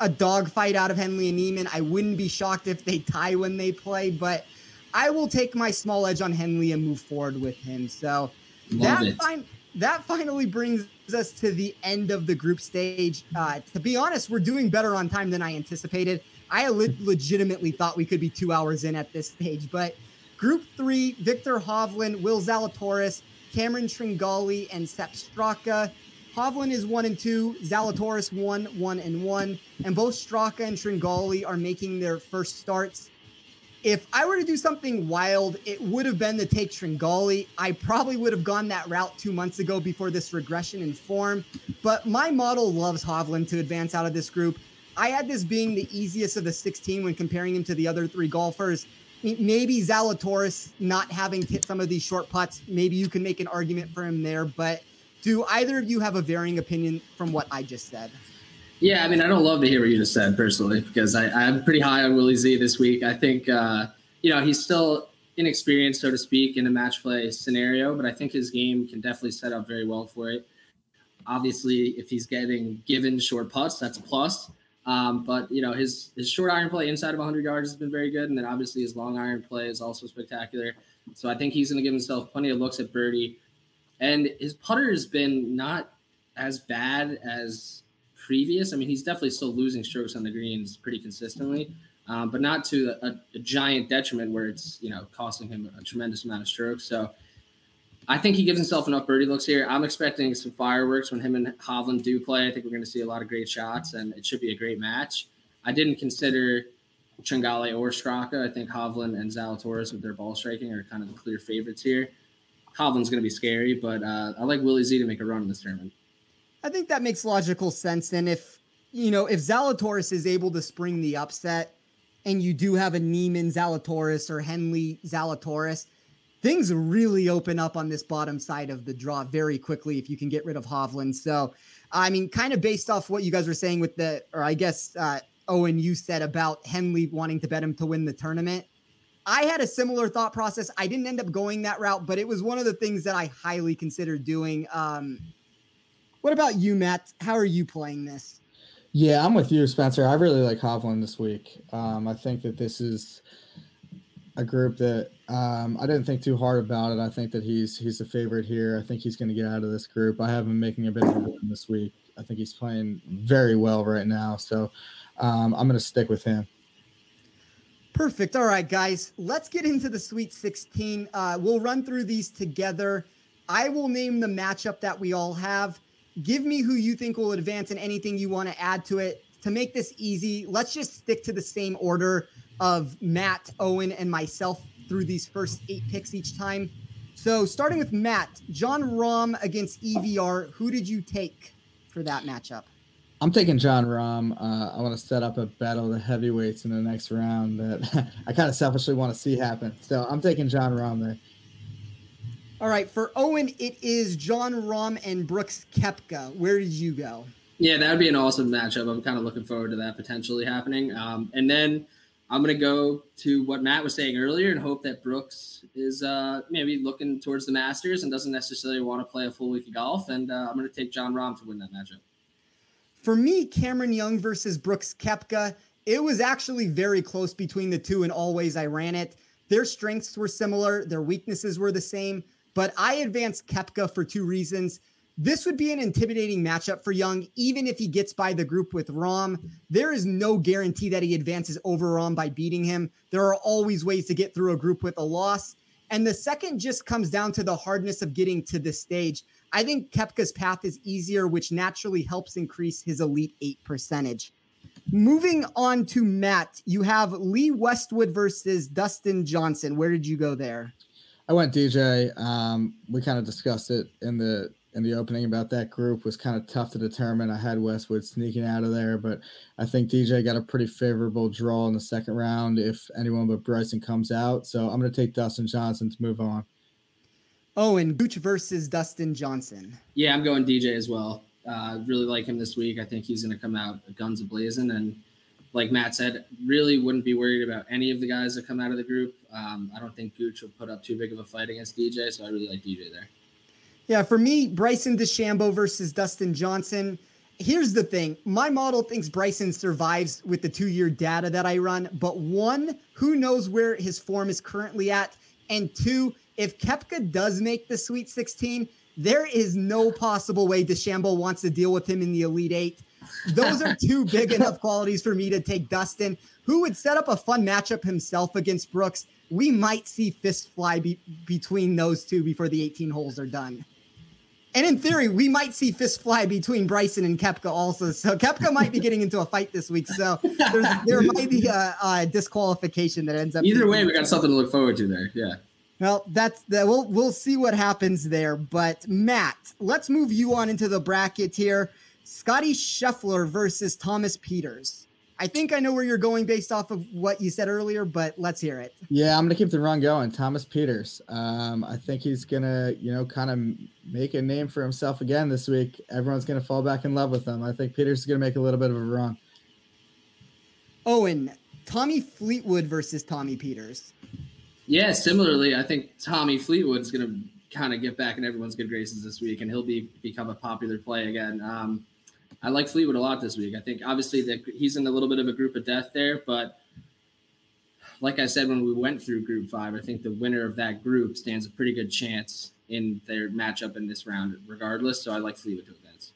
a dogfight out of Henley and Niemann. I wouldn't be shocked if they tie when they play, but I will take my small edge on Henley and move forward with him. So Love that fine that finally brings us to the end of the group stage. Uh, to be honest, we're doing better on time than I anticipated. I le- legitimately thought we could be two hours in at this stage, but group three, Viktor Hovland, Will Zalatoris, Cameron Tringale, and Sepp Straka. Hovland is one and two, Zalatoris one, one and one, and both Straka and Tringale are making their first starts if I were to do something wild, it would have been to take Tringale. I probably would have gone that route two months ago before this regression in form. But my model loves Hovland to advance out of this group. I had this being the easiest of the 16 when comparing him to the other three golfers. Maybe Zalatoris not having hit some of these short putts. Maybe you can make an argument for him there. But do either of you have a varying opinion from what I just said? Yeah, I mean, I don't love to hear what you just said personally because I, I'm pretty high on Willie Z this week. I think, uh, you know, he's still inexperienced, so to speak, in a match play scenario, but I think his game can definitely set up very well for it. Obviously, if he's getting given short putts, that's a plus. Um, but you know, his his short iron play inside of 100 yards has been very good, and then obviously his long iron play is also spectacular. So I think he's going to give himself plenty of looks at birdie, and his putter has been not as bad as previous. I mean, he's definitely still losing strokes on the greens pretty consistently, um, but not to a, a, giant detriment where it's you know costing him a tremendous amount of strokes. So I think he gives himself enough birdie looks here. I'm expecting some fireworks when him and Hovland do play. I think we're going to see a lot of great shots, and it should be a great match. I didn't consider Tringale or Straka. I think Hovland and Zalatoris with their ball striking are kind of the clear favorites here. Hovland's going to be scary, but uh, I like Willie Z to make a run in this tournament. I think that makes logical sense. And if you know if Zalatoris is able to spring the upset, and you do have a Niemann Zalatoris or Henley Zalatoris, things really open up on this bottom side of the draw very quickly if you can get rid of Hovland. So, I mean, kind of based off what you guys were saying with the, or I guess uh, Owen, you said about Henley wanting to bet him to win the tournament. I had a similar thought process. I didn't end up going that route, but it was one of the things that I highly considered doing. Um, what about you, Matt? How are you playing this? Yeah, I'm with you, Spencer. I really like Hovland this week. Um, I think that this is a group that um, I didn't think too hard about it. I think that he's he's a favorite here. I think he's going to get out of this group. I have him making a bit of a run this week. I think he's playing very well right now. So um, I'm going to stick with him. Perfect. All right, guys, let's get into the Sweet 16. Uh, we'll run through these together. I will name the matchup that we all have. Give me who you think will advance and anything you want to add to it. To make this easy, let's just stick to the same order of Matt, Owen, and myself through these first eight picks each time. So starting with Matt, Jon Rahm against EVR. Who did you take for that matchup? I'm taking Jon Rahm. Uh, I want to set up a battle of the heavyweights in the next round that <laughs> I kind of selfishly want to see happen. So I'm taking Jon Rahm there. All right, for Owen, it is Jon Rahm and Brooks Koepka. Where did you go? Yeah, that would be an awesome matchup. I'm kind of looking forward to that potentially happening. Um, and then I'm going to go to what Matt was saying earlier and hope that Brooks is uh, maybe looking towards the Masters and doesn't necessarily want to play a full week of golf. And uh, I'm going to take Jon Rahm to win that matchup. For me, Cameron Young versus Brooks Koepka, it was actually very close between the two in all ways I ran it. Their strengths were similar, their weaknesses were the same, but I advanced Koepka for two reasons. This would be an intimidating matchup for Young, even if he gets by the group with Rahm. There is no guarantee that he advances over Rahm by beating him. There are always ways to get through a group with a loss. And the second just comes down to the hardness of getting to this stage. I think Koepka's path is easier, which naturally helps increase his Elite Eight percentage. Moving on to Matt, you have Lee Westwood versus Dustin Johnson. Where did you go there? I went DJ. Um, we kind of discussed it in the in the opening about that group was kind of tough to determine. I had Westwood sneaking out of there, but I think DJ got a pretty favorable draw in the second round if anyone but Bryson comes out. So I'm going to take Dustin Johnson to move on. Oh, and Gooch versus Dustin Johnson. Yeah, I'm going DJ as well. Uh, really like him this week. I think he's going to come out guns ablazing. And like Matt said, really wouldn't be worried about any of the guys that come out of the group. Um, I don't think Gooch will put up too big of a fight against DJ, so I really like DJ there. Yeah, for me, Bryson DeChambeau versus Dustin Johnson. Here's the thing my model thinks Bryson survives with the two year data that I run, but one, who knows where his form is currently at? And two, if Koepka does make the Sweet 16, there is no possible way DeChambeau wants to deal with him in the Elite Eight. Those are two big enough qualities for me to take Dustin, who would set up a fun matchup himself against Brooks. We might see fist fly be- between those two before the 18 holes are done. And in theory, we might see fist fly between Bryson and Koepka also. So Koepka might be <laughs> getting into a fight this week. So there might be a, a, disqualification that ends up. Either way, we got something to look forward to there. Yeah. Well, that's that. We'll we'll see what happens there. But Matt, let's move you on into the bracket here. Scotty Scheffler versus Thomas Pieters. I think I know where you're going based off of what you said earlier, but let's hear it. Yeah, I'm gonna keep the run going. Thomas Pieters. Um, I think he's gonna, you know, kind of make a name for himself again this week. Everyone's gonna fall back in love with him. I think Pieters is gonna make a little bit of a run. Owen, Tommy Fleetwood versus Tommy Pieters. Yeah, similarly, I think Tommy Fleetwood's going to kind of get back in everyone's good graces this week, and he'll be become a popular play again. Um, I like Fleetwood a lot this week. I think obviously that he's in a little bit of a group of death there, but like I said when we went through Group Five, I think the winner of that group stands a pretty good chance in their matchup in this round, regardless. So I like Fleetwood to advance.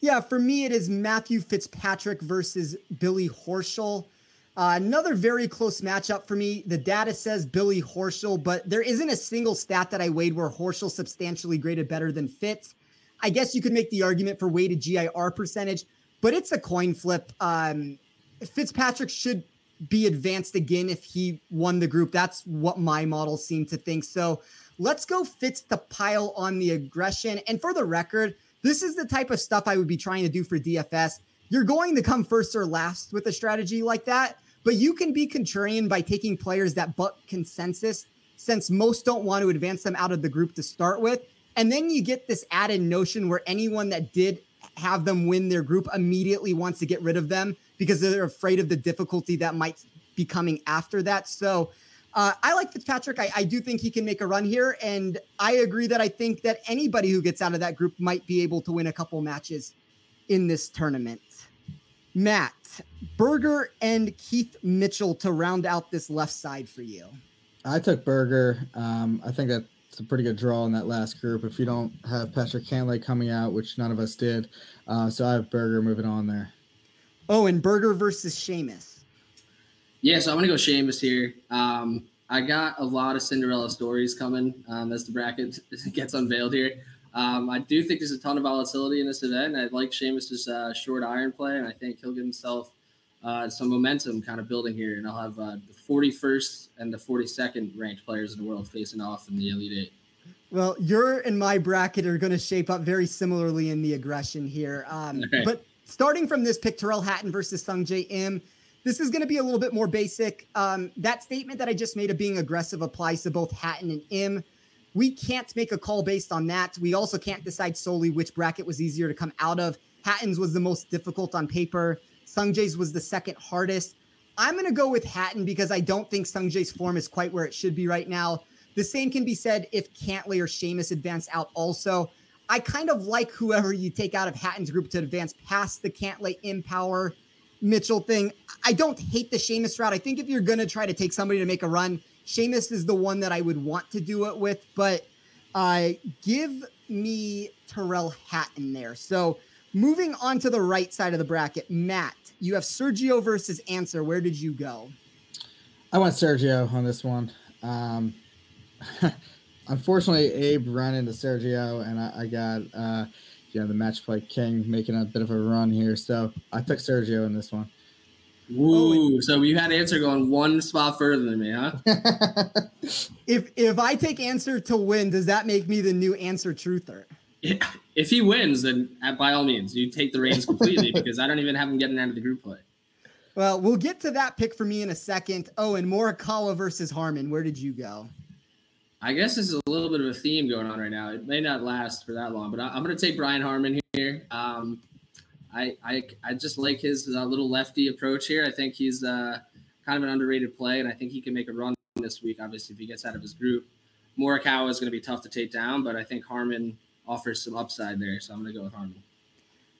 Yeah, for me, it is Matthew Fitzpatrick versus Billy Horschel. Uh, another very close matchup for me. The data says Billy Horschel, but there isn't a single stat that I weighed where Horschel substantially graded better than Fitz. I guess you could make the argument for weighted GIR percentage, but it's a coin flip. Um, Fitzpatrick should be advanced again if he won the group. That's what my model seemed to think. So let's go Fitz to pile on the aggression. And for the record, this is the type of stuff I would be trying to do for DFS. You're going to come first or last with a strategy like that, but you can be contrarian by taking players that buck consensus since most don't want to advance them out of the group to start with. And then you get this added notion where anyone that did have them win their group immediately wants to get rid of them because they're afraid of the difficulty that might be coming after that. So uh, I like Fitzpatrick. I, I, do think he can make a run here. And I agree that I think that anybody who gets out of that group might be able to win a couple matches in this tournament. Matt, Berger and Keith Mitchell to round out this left side for you. I took Berger. Um, I think that's a pretty good draw in that last group. If you don't have Patrick Cantlay coming out, which none of us did, uh, so I have Berger moving on there. Oh, and Berger versus Seamus. Yeah, so I'm gonna go Seamus here. Um, I got a lot of Cinderella stories coming um, as the bracket <laughs> gets unveiled here. Um, I do think there's a ton of volatility in this event. I like Seamus's uh, short iron play, and I think he'll get himself uh, some momentum kind of building here. And I'll have uh, the 41st and the 42nd ranked players in the world facing off in the Elite Eight. Well, your and my bracket are going to shape up very similarly in the aggression here. Um. <laughs> But starting from this pick, Tyrrell Hatton versus Sungjae Im. This is going to be a little bit more basic. Um, that statement that I just made of being aggressive applies to both Hatton and Im. We can't make a call based on that. We also can't decide solely which bracket was easier to come out of. Hatton's was the most difficult on paper. Sungjae's was the second hardest. I'm going to go with Hatton because I don't think Sungjae's form is quite where it should be right now. The same can be said if Cantlay or Seamus advance out also. I kind of like whoever you take out of Hatton's group to advance past the Cantlay Empower Mitchell thing. I don't hate the Seamus route. I think if you're going to try to take somebody to make a run, Seamus is the one that I would want to do it with, but uh, give me Tyrrell Hatton there. So moving on to the right side of the bracket, Matt, you have Sergio versus Ancer. Where did you go? I went Sergio on this one. Um, <laughs> unfortunately, Abe ran into Sergio, and I, I got uh, you know the match play king making a bit of a run here. So I took Sergio in this one. Ooh, so you had Ancer going one spot further than me, huh? <laughs> if if I take Ancer to win, does that make me the new Ancer truther? <laughs> If he wins, then by all means, you take the reins completely <laughs> because I don't even have him getting out of the group play. Well, we'll get to that pick for me in a second. Oh, and Morikawa versus Harman. Where did you go? I guess this is a little bit of a theme going on right now. It may not last for that long, but I, am going to take Brian Harman here. Um, I, I, I just like his uh, little lefty approach here. I think he's uh, kind of an underrated play, and I think he can make a run this week. Obviously, if he gets out of his group, Morikawa is going to be tough to take down, but I think Harman offers some upside there, so I'm going to go with Harman.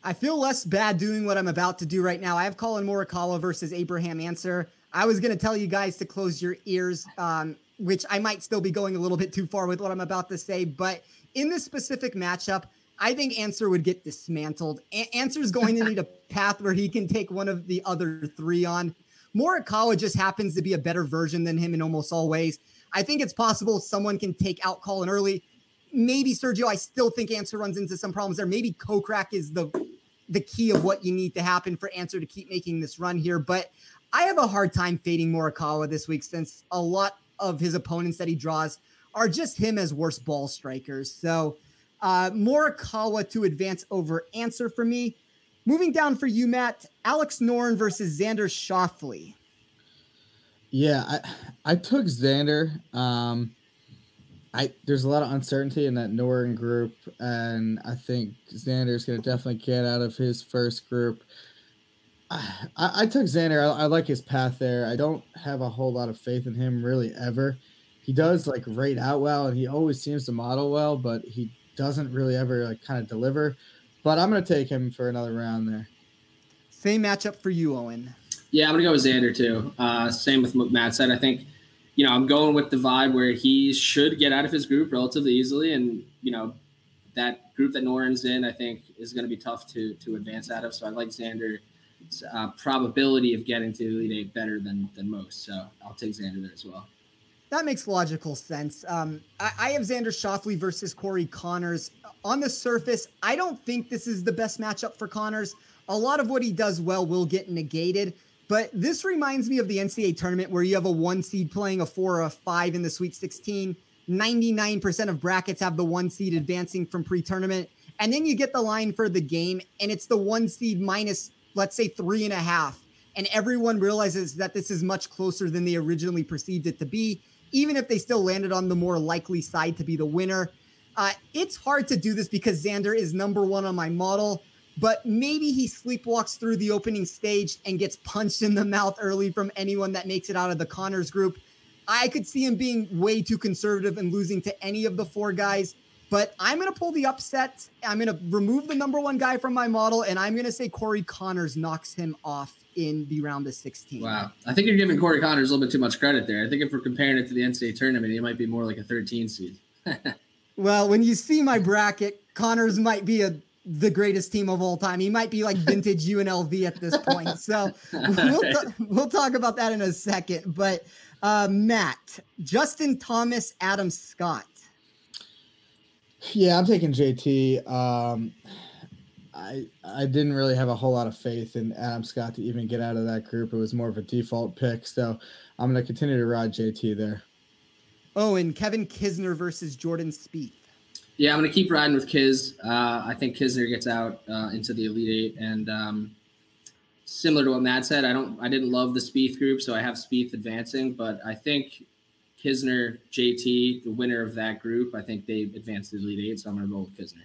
I feel less bad doing what I'm about to do right now. I have Collin Morikawa versus Abraham Ancer. I was going to tell you guys to close your ears. Um, which I might still be going a little bit too far with what I'm about to say. But in this specific matchup, I think Ancer would get dismantled. A- Ancer's going to need a <laughs> path where he can take one of the other three on. Morikawa just happens to be a better version than him in almost all ways. I think it's possible someone can take out Collin early. Maybe Sergio. I still think Ancer runs into some problems there. Maybe Kokrak is the the key of what you need to happen for Ancer to keep making this run here. But I have a hard time fading Morikawa this week since a lot of his opponents that he draws are just him as worst ball strikers. So uh, Morikawa to advance over Ancer for me. Moving down for you, Matt, Alex Noren versus Xander Schauffele. Yeah, I I took Xander. Um, I there's a lot of uncertainty in that Noren group, and I think Xander's going to definitely get out of his first group. <sighs> I, I took Xander. I, I, like his path there. I don't have a whole lot of faith in him really ever. He does like rate out well, and he always seems to model well, but he doesn't really ever like kind of deliver. But I'm gonna take him for another round there. Same matchup for you, Owen. Yeah, I'm gonna go with Xander too. Uh, same with what Matt said. I think, you know, I'm going with the vibe where he should get out of his group relatively easily, and you know, that group that Noren's in, I think is going to be tough to to advance out of. So I like Xander. Uh, probability of getting to Elite Eight better than than most. So I'll take Xander there as well. That makes logical sense. Um, I, I, have Xander Schauffele versus Corey Conners. On the surface, I don't think this is the best matchup for Conners. A lot of what he does well will get negated, but this reminds me of the NCAA tournament where you have a one seed playing a four or a five in the Sweet 16. 99% of brackets have the one seed advancing from pre tournament. And then you get the line for the game, and it's the one seed minus, let's say, three and a half. And everyone realizes that this is much closer than they originally perceived it to be even if they still landed on the more likely side to be the winner. Uh, it's hard to do this because Xander is number one on my model, but maybe he sleepwalks through the opening stage and gets punched in the mouth early from anyone that makes it out of the Conners group. I could see him being way too conservative and losing to any of the four guys, but I'm going to pull the upset. I'm going to remove the number one guy from my model, and I'm going to say Corey Conners knocks him off in the round of 16. Wow. I think you're giving Corey Conners a little bit too much credit there. I think if we're comparing it to the NCAA tournament, he might be more like a 13 seed. <laughs> well, when you see my bracket, Conners might be a the greatest team of all time. He might be like vintage <laughs> UNLV at this point. So <laughs> we'll, t- we'll talk about that in a second. But uh, Matt, Justin Thomas, Adam Scott. Yeah, I'm taking JT. Um, I I didn't really have a whole lot of faith in Adam Scott to even get out of that group. It was more of a default pick, so I'm going to continue to ride JT there. Oh, and Kevin Kisner versus Jordan Spieth. Yeah, I'm to keep riding with Kiz. Uh, I think Kisner gets out uh, into the Elite Eight, and um, similar to what Matt said, I don't, I didn't love the Spieth group, so I have Spieth advancing, but I think Kisner, JT, the winner of that group, I think they advanced to the Elite Eight, so I'm to roll with Kisner.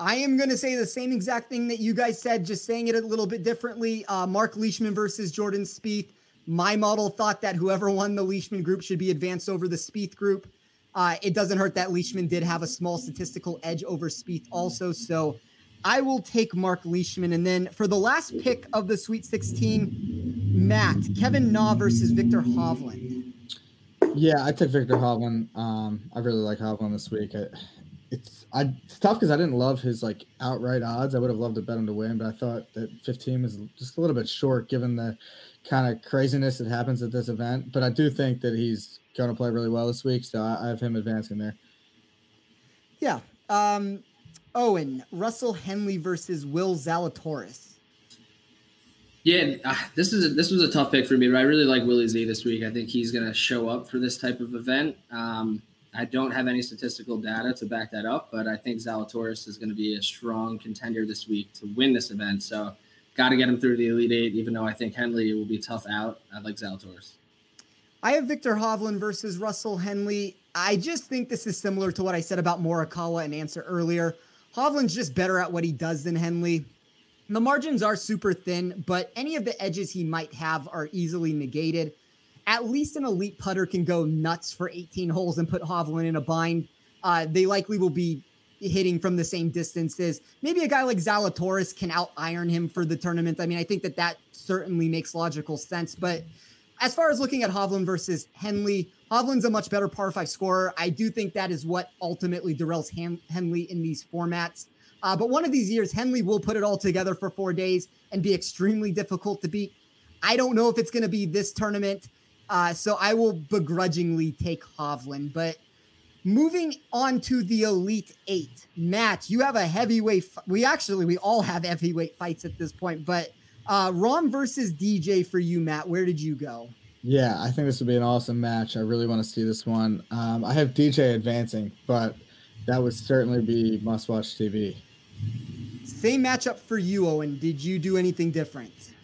I am going to say the same exact thing that you guys said, just saying it a little bit differently. Uh, Mark Leishman versus Jordan Spieth. My model thought that whoever won the Leishman group should be advanced over the Spieth group. Uh, it doesn't hurt that Leishman did have a small statistical edge over Spieth also. So I will take Mark Leishman. And then for the last pick of the Sweet 16, Matt, Kevin Na versus Viktor Hovland. Yeah, I took Viktor Hovland. Um, I really like Hovland this week. I, it's I it's tough because I didn't love his like outright odds. I would have loved to bet him to win, but I thought that 15 was just a little bit short given the kind of craziness that happens at this event. But I do think that he's going to play really well this week, so I, I have him advancing there. Yeah. Um, Owen Russell Henley versus Will Zalatoris. Yeah, uh, this is a, this was a tough pick for me, but I really like Willie Z this week. I think he's going to show up for this type of event. Um, I don't have any statistical data to back that up, but I think Zalatoris is going to be a strong contender this week to win this event. So, got to get him through the Elite Eight, even though I think Henley will be tough out. I like Zalatoris. I have Viktor Hovland versus Russell Henley. I just think this is similar to what I said about Morikawa and Ancer earlier. Hovland's just better at what he does than Henley. The margins are super thin, but any of the edges he might have are easily negated at least an elite putter can go nuts for 18 holes and put Hovland in a bind. Uh, they likely will be hitting from the same distances. Maybe a guy like Zalatoris can out iron him for the tournament. I mean, I think that that certainly makes logical sense. But as far as looking at Hovland versus Henley, Hovland's a much better par five scorer. I do think that is what ultimately derails Hen- Henley in these formats. Uh, but one of these years, Henley will put it all together for four days and be extremely difficult to beat. I don't know if it's going to be this tournament. Uh, so I will begrudgingly take Hovland. But moving on to the Elite Eight, Matt, you have a heavyweight. F- we actually we all have heavyweight fights at this point, but uh, Rahm versus DJ for you, Matt. Where did you go? Yeah, I think this would be an awesome match. I really want to see this one. Um, I have DJ advancing, but that would certainly be must-watch TV. Same matchup for you, Owen. Did you do anything different?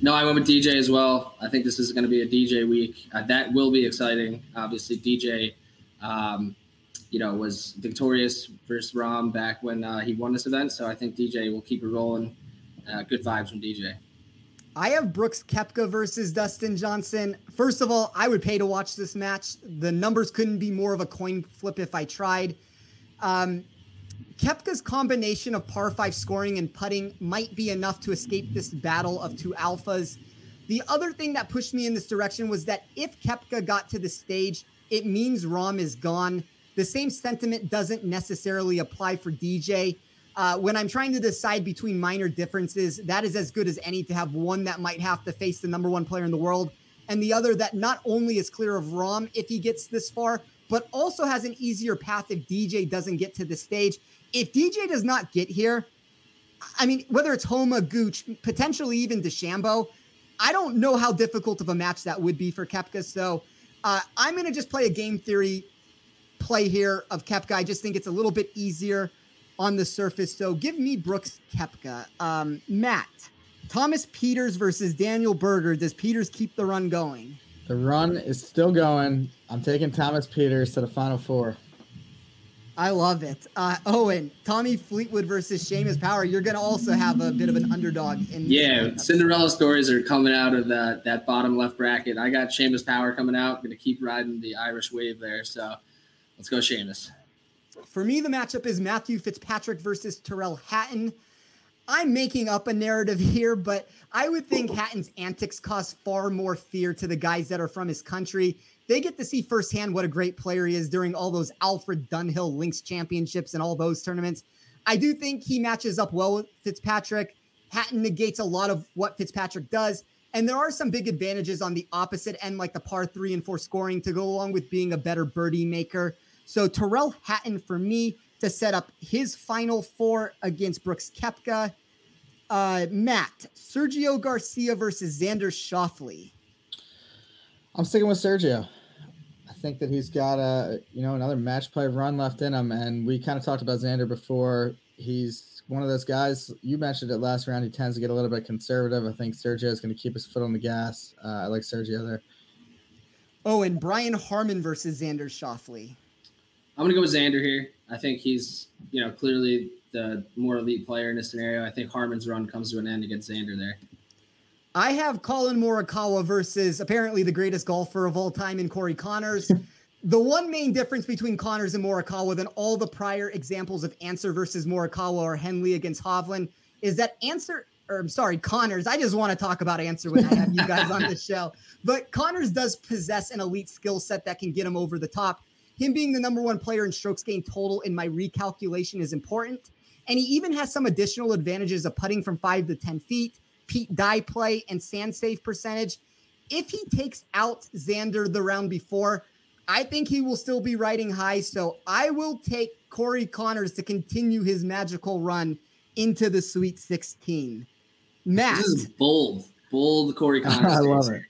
No, I went with DJ as well. I think this is going to be a DJ week. Uh, that will be exciting. Obviously, DJ, um, you know, was victorious versus Rahm back when uh, he won this event. So I think DJ will keep it rolling. Uh, good vibes from DJ. I have Brooks Koepka versus Dustin Johnson. First of all, I would pay to watch this match. The numbers couldn't be more of a coin flip if I tried. Um, Koepka's combination of par five scoring and putting might be enough to escape this battle of two alphas. The other thing that pushed me in this direction was that if Koepka got to the stage, it means Rahm is gone. The same sentiment doesn't necessarily apply for DJ. Uh, when I'm trying to decide between minor differences, that is as good as any to have one that might have to face the number one player in the world, and the other that not only is clear of Rahm if he gets this far, but also has an easier path if DJ doesn't get to the stage. If DJ does not get here, I mean, whether it's Homa, Gooch, potentially even DeChambeau, I don't know how difficult of a match that would be for Koepka. So uh, I'm going to just play a game theory play here of Koepka. I just think it's a little bit easier on the surface. So give me Brooks Koepka. Um, Matt, Thomas Pieters versus Daniel Berger. Does Pieters keep the run going? The run is still going. I'm taking Thomas Pieters to the final four. I love it. Uh, Owen, Tommy Fleetwood versus Seamus Power. You're going to also have a bit of an underdog. In yeah, Cinderella stories are coming out of that that bottom left bracket. I got Seamus Power coming out. Going to keep riding the Irish wave there. So let's go, Seamus. For me, the matchup is Matthew Fitzpatrick versus Tyrrell Hatton. I'm making up a narrative here, but I would think Hatton's antics cause far more fear to the guys that are from his country. They get to see firsthand what a great player he is during all those Alfred Dunhill Links championships and all those tournaments. I do think he matches up well with Fitzpatrick. Hatton negates a lot of what Fitzpatrick does. And there are some big advantages on the opposite end, like the par three and four scoring to go along with being a better birdie maker. So Tyrrell Hatton for me to set up his final four against Brooks Koepka. Uh, Matt, Sergio Garcia versus Xander Schauffele. I'm sticking with Sergio. I think that he's got a you know another match play run left in him, and we kind of talked about Xander before. He's one of those guys. You mentioned it last round. He tends to get a little bit conservative. I think Sergio is going to keep his foot on the gas. Uh, I like Sergio there. Oh, and Brian Harman versus Xander Schauffele. I'm going to go with Xander here. I think he's you know clearly the more elite player in this scenario. I think Harman's run comes to an end against Xander there. I have Collin Morikawa versus apparently the greatest golfer of all time in Corey Conners. <laughs> the one main difference between Conners and Morikawa than all the prior examples of Ancer versus Morikawa or Henley against Hovland is that Ancer, or I'm sorry, Conners. I just want to talk about Ancer when I have you guys on the <laughs> show. But Conners does possess an elite skill set that can get him over the top. Him being the number one player in strokes gained total in my recalculation is important. And he even has some additional advantages of putting from five to 10 feet, Pete Dye play, and sand safe percentage. If he takes out Xander the round before, I think he will still be riding high. So I will take Corey Conners to continue his magical run into the Sweet 16. Matt. This is bold, bold Corey <laughs> Conners. I love it.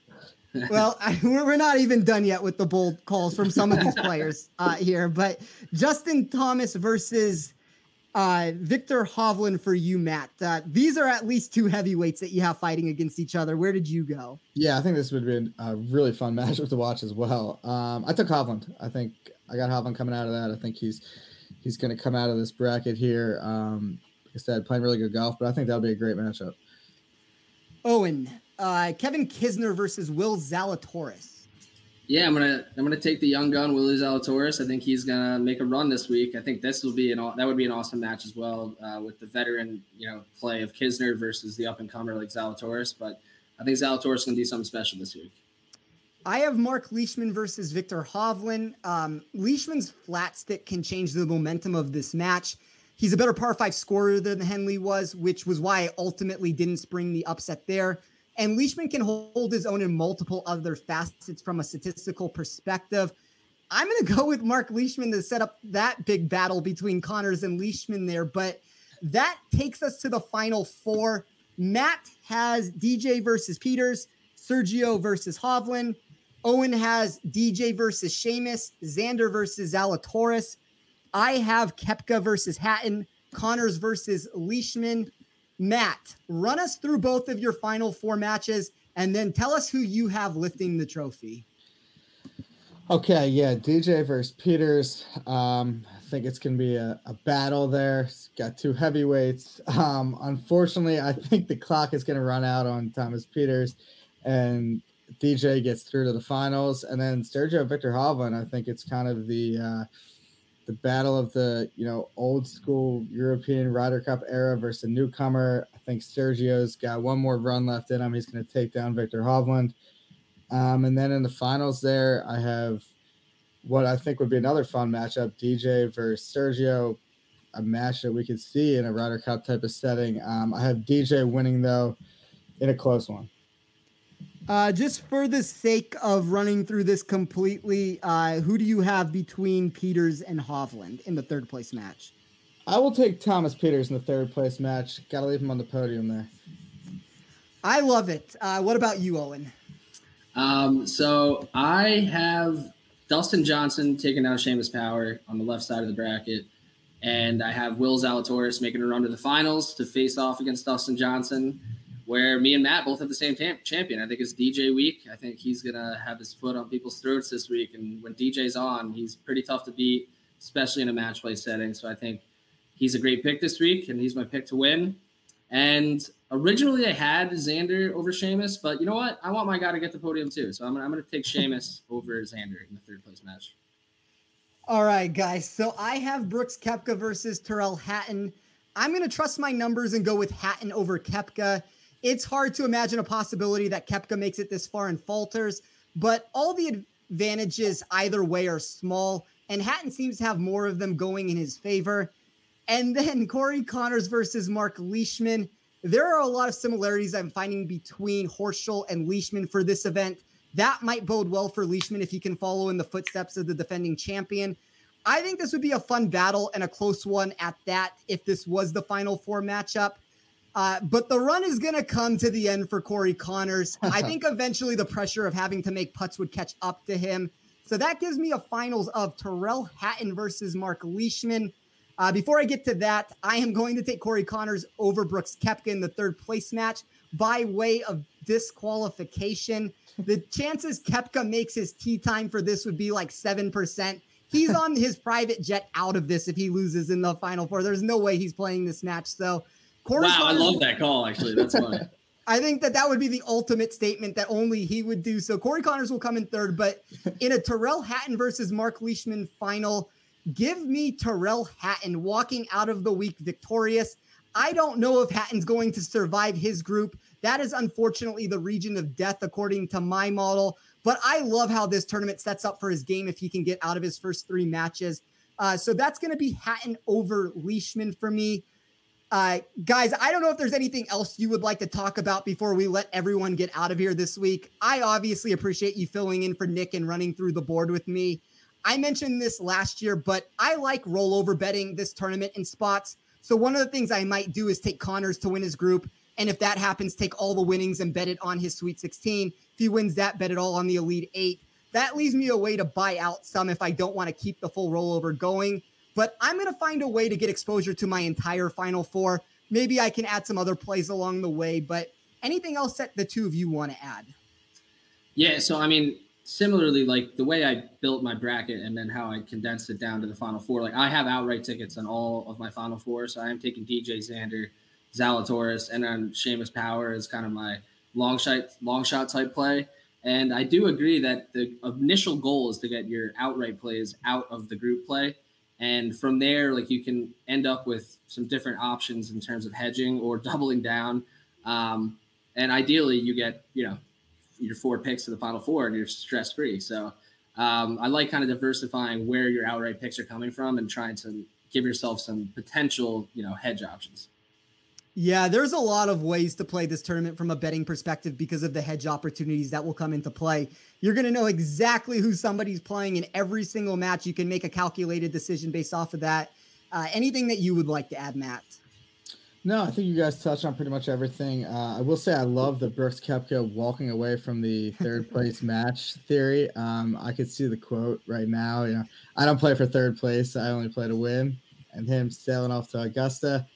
<laughs> well, I, we're not even done yet with the bold calls from some of these <laughs> players uh, here, but Justin Thomas versus uh, Viktor Hovland for you, Matt. Uh, these are at least two heavyweights that you have fighting against each other. Where did you go? Yeah, I think this would be a really fun <laughs> matchup to watch as well. Um, I took Hovland. I think I got Hovland coming out of that. I think he's he's going to come out of this bracket here. Um, like I said, playing really good golf, but I think that'll be a great matchup. Owen, uh, Kevin Kisner versus Will Zalatoris. Yeah, I'm gonna I'm gonna take the young gun Willie Zalatoris. I think he's gonna make a run this week. I think this will be an that would be an awesome match as well uh, with the veteran you know play of Kisner versus the up and comer like Zalatoris. But I think Zalatoris gonna do something special this week. I have Mark Leishman versus Viktor Hovland. Um, Leishman's flat stick can change the momentum of this match. He's a better par five scorer than Henley was, which was why I ultimately didn't spring the upset there. And Leishman can hold his own in multiple other facets from a statistical perspective. I'm going <laughs> to go with Mark Leishman to set up that big battle between Conners and Leishman there. But that takes us to the final four. Matt has DJ versus Pieters, Sergio versus Hovland. Owen has DJ versus Seamus, Xander versus Zalatoris. I have Koepka versus Hatton, Conners versus Leishman. Matt, run us through both of your final four matches and then tell us who you have lifting the trophy. Okay, yeah, DJ versus Pieters. Um, I think it's going to be a, a, battle there. It's got two heavyweights. Um, unfortunately, I think the clock is going to run out on Thomas Pieters, and DJ gets through to the finals. And then Sergio Viktor Hovland, I think it's kind of the uh, the battle of the you know old school European Ryder Cup era versus a newcomer. I think Sergio's got one more run left in him. He's going to take down Viktor Hovland. Um, and then in the finals, there I have what I think would be another fun matchup: DJ versus Sergio. a match that we could see in a Ryder Cup type of setting. Um, I have DJ winning though in a close one. Uh, just for the sake of running through this completely, uh, who do you have between Pieters and Hovland in the third place match? I will take Thomas Pieters in the third place match. Got to leave him on the podium there. I love it. Uh, what about you, Owen? Um, so I have Dustin Johnson taking out Seamus Power on the left side of the bracket. And I have Will Zalatoris making a run to the finals to face off against Dustin Johnson, where me and Matt both have the same tam- champion. I think it's DJ week. I think he's going to have his foot on people's throats this week. And when DJ's on, he's pretty tough to beat, especially in a match play setting. So I think he's a great pick this week, and he's my pick to win. And originally I had Xander over Seamus, but you know what? I want my guy to get the podium too. So I'm gonna, I'm gonna take Seamus <laughs> over Xander in the third place match. All right, guys. So I have Brooks Koepka versus Tyrrell Hatton. I'm gonna trust my numbers and go with Hatton over Koepka. It's hard to imagine a possibility that Koepka makes it this far and falters, but all the advantages either way are small, and Hatton seems to have more of them going in his favor. And then <laughs> Corey Conners versus Mark Leishman. There are a lot of similarities I'm finding between Horschel and Leishman for this event. That might bode well for Leishman if he can follow in the footsteps of the defending champion. I think this would be a fun battle and a close one at that if this was the final four matchup. Uh, but the run is going to come to the end for Corey Conners. <laughs> I think eventually the pressure of having to make putts would catch up to him. So that gives me a finals of Tyrrell Hatton versus Mark Leishman. Uh, before I get to that, I am going to take Corey Conners over Brooks Koepka in the third place match by way of disqualification. The <laughs> chances Koepka makes his tee time for this would be like 7%. He's <laughs> on his private jet out of this if he loses in the final four. There's no way he's playing this match. So, Corey wow, Conners, I love that call, actually. That's funny. <laughs> I think that that would be the ultimate statement that only he would do. So Corey Conners will come in third, but in a Tyrrell Hatton versus Mark Leishman final, Give me Tyrrell Hatton walking out of the week victorious. I don't know if Hatton's going to survive his group. That is unfortunately the region of death, according to my model. But I love how this tournament sets up for his game if he can get out of his first three matches. Uh, so that's going to be Hatton over Leishman for me. Uh, guys, I don't know if there's anything else you would like to talk about before we let everyone get out of here this week. I obviously appreciate you filling in for Nick and running through the board with me. I mentioned this last year, but I like rollover betting this tournament in spots. So one of the things I might do is take Conners to win his group. And if that happens, take all the winnings and bet it on his Sweet 16. If he wins that, bet it all on the Elite Eight. That leaves me a way to buy out some if I don't want to keep the full rollover going. But I'm going to find a way to get exposure to my entire Final Four. Maybe I can add some other plays along the way. But anything else that the two of you want to add? Yeah. So, I mean, similarly, like the way I built my bracket and then how I condensed it down to the final four, like I have outright tickets on all of my final four. So I am taking DJ Xander, Zalatoris, and then Seamus Power as kind of my long shot, long shot type play. And I do agree that the initial goal is to get your outright plays out of the group play. And from there, like you can end up with some different options in terms of hedging or <laughs> doubling down. Um, and ideally, you get, you know, your four picks to the final four and you're stress free. So um, I like kind of diversifying where your outright picks are coming from and trying to give yourself some potential, you know, hedge options. Yeah, there's a lot of ways to play this tournament from a betting perspective because of the hedge opportunities that will come into play. You're going to know exactly who somebody's playing in every single match. You can make a calculated decision based off of that. Uh, anything that you would like to add, Matt? No, I think you guys touched on pretty much everything. Uh, I will say I love the Brooks Koepka walking away from the third <laughs> place match theory. Um, I could see the quote right now. You know, I don't play for third place. I only play to win. And him sailing off to Augusta.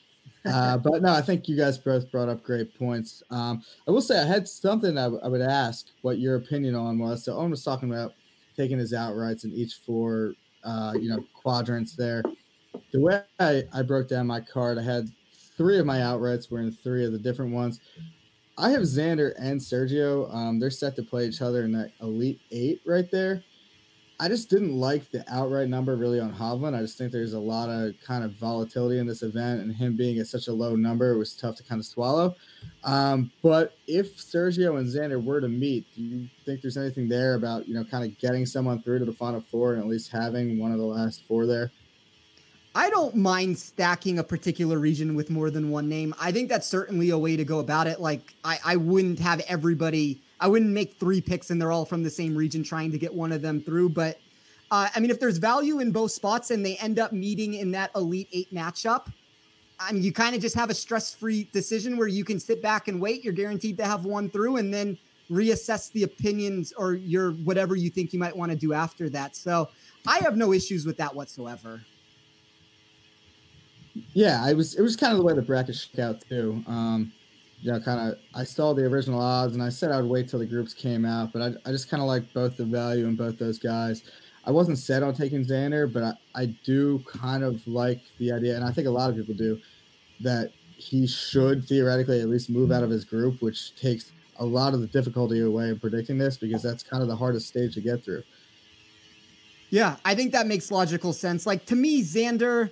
Uh, but no, I think you guys both brought up great points. Um, I will say I had something I, w- I would ask what your opinion on was. So Owen was talking about taking his outrights in each four, uh, you know, quadrants there. The way I, I broke down my card, I had three of my outrights were in three of the different ones. I have Xander and Sergio. Um, they're set to play each other in that elite eight right there. I just didn't like the outright number really on Hovland. I just think there's a lot of kind of volatility in this event, and him being at such a low number it was tough to kind of swallow. Um, but if Sergio and Xander were to meet, do you think there's anything there about you know kind of getting someone through to the final four and at least having one of the last four there? I don't mind stacking a particular region with more than one name. I think that's certainly a way to go about it. Like I, I wouldn't have everybody. I wouldn't make three picks and they're all from the same region trying to get one of them through. But uh, I mean, if there's value in both spots and they end up meeting in that elite eight matchup, I mean, you kind of just have a stress-free decision where you can sit back and wait. You're guaranteed to have one through, and then reassess the opinions or your whatever you think you might want to do after that. So I have no issues with that whatsoever. Yeah, I was. It was kind of the way the bracket shook out too. Um, you know, kind of. I saw the original odds, and I said I would wait till the groups came out, but I, I just kind of like both the value in both those guys. I wasn't set on taking Xander, but I, I do kind of like the idea, and I think a lot of people do, that he should theoretically at least move out of his group, which takes a lot of the difficulty away in predicting this because that's kind of the hardest stage to get through. Yeah, I think that makes logical sense. Like to me, Xander.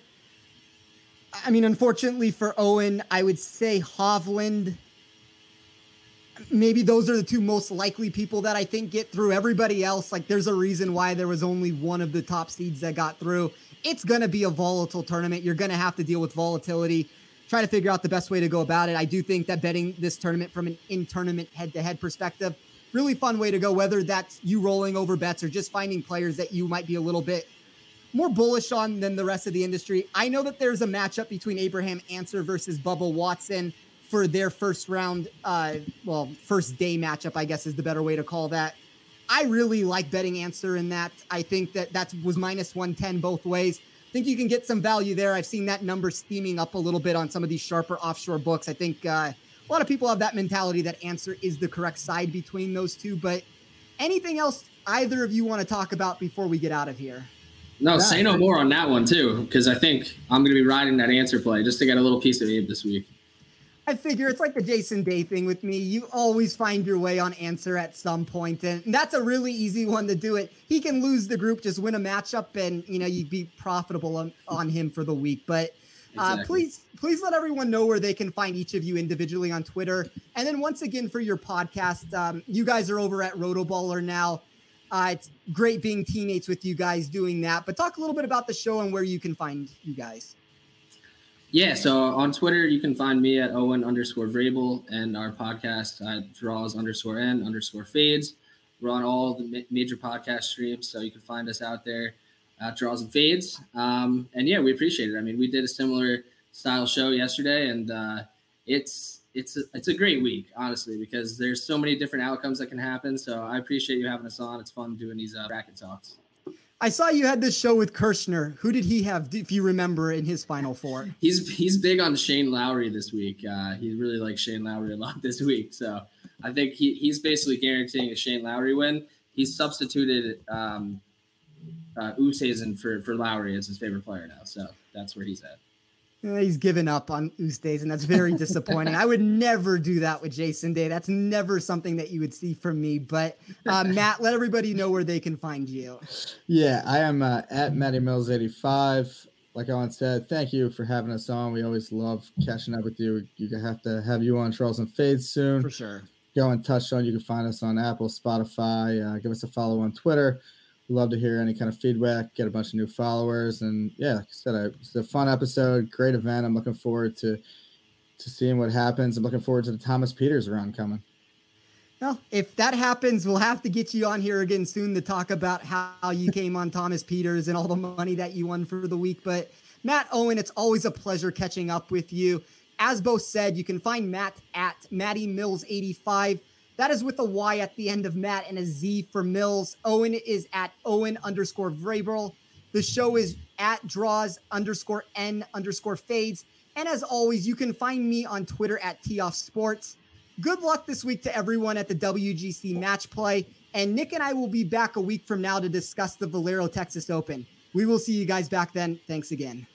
I mean, unfortunately for Owen, I would say Hovland. Maybe those are the two most likely people that I think get through. Everybody else, like, there's a reason why there was only one of the top seeds that got through. It's going to be a volatile tournament. You're going to have to deal with volatility try to figure out the best way to go about it. I do think that betting this tournament from an in tournament head to head perspective, really fun way to go, whether that's you rolling over bets or just finding players that you might be a little bit more bullish on than the rest of the industry. I know that there's a matchup between Abraham Ancer versus Bubba Watson for their first round, uh, well, first day matchup, I guess is the better way to call that. I really like betting Ancer in that. I think that that was minus 110 both ways think you can get some value there. I've seen that number steaming up a little bit on some of these sharper offshore books. I think uh, a lot of people have that mentality that Ancer is the correct side between those two. But anything else either of you want to talk about before we get out of here? No, yeah. say no more on that one too, because I think I'm going to be riding that Ancer play just to get a little piece of Abe this week. I figure it's like the Jason Day thing with me. You always find your way on Ancer at some point, and that's a really easy one to do it. He can lose the group, just win a matchup, and you know you'd be profitable on, on him for the week. But uh, exactly. please, please let everyone know where they can find each of you individually on Twitter, and then once again for your podcast, um, you guys are over at Rotoballer now. Uh, it's great being teammates with you guys doing that. But talk a little bit about the show and where you can find you guys. Yeah, so on Twitter, you can find me at Owen underscore Vrabel and our podcast at draws underscore N underscore fades. We're on all the major podcast streams, so you can find us out there at draws and fades. Um, and yeah, we appreciate it. I mean, we did a similar style show yesterday, and uh, it's it's a, it's a great week, honestly, because there's so many different outcomes that can happen. So I appreciate you having us on. It's fun doing these uh, bracket talks. I saw you had this show with Kirschner. Who did he have, if you remember, in his final four? He's he's big on Shane Lowry this week. Uh, he really likes Shane Lowry a lot <laughs> this week. So I think he, he's basically guaranteeing a Shane Lowry win. He's substituted um, uh, Oosthuizen for for Lowry as his favorite player now. So that's where he's at. He's given up on Oosthuizen, and that's very disappointing. I would never do that with Jason Day. That's never something that you would see from me. But uh, Matt, let everybody know where they can find you. Yeah, I am uh, at Matty Mills eighty five. Like Owen said, thank you for having us on. We always love catching up with you. You have to have you on Charles and Fades soon for sure. Go and touch on. You can find us on Apple, Spotify. Uh, give us a follow on Twitter love to hear any kind of feedback, get a bunch of new followers. And yeah, like I said, it's a fun episode, great event. I'm looking forward to to seeing what happens. I'm looking forward to the Thomas Pieters round coming. Well, if that happens, we'll have to get you on here again soon to talk about how you came on Thomas Pieters and all the money that you won for the week. But Matt Owen, it's always a pleasure catching up with you. As both said, you can find Matt at Matty Mills 85 that is with a Y at the end of Matt and a Z for Mills. Owen is at Owen underscore Vrabel. The show is at draws underscore N underscore fades. And as always, you can find me on Twitter at Toff Sports. Good luck this week to everyone at the WGC match play. And Nick and I will be back a week from now to discuss the Valero Texas Open. We will see you guys back then. Thanks again.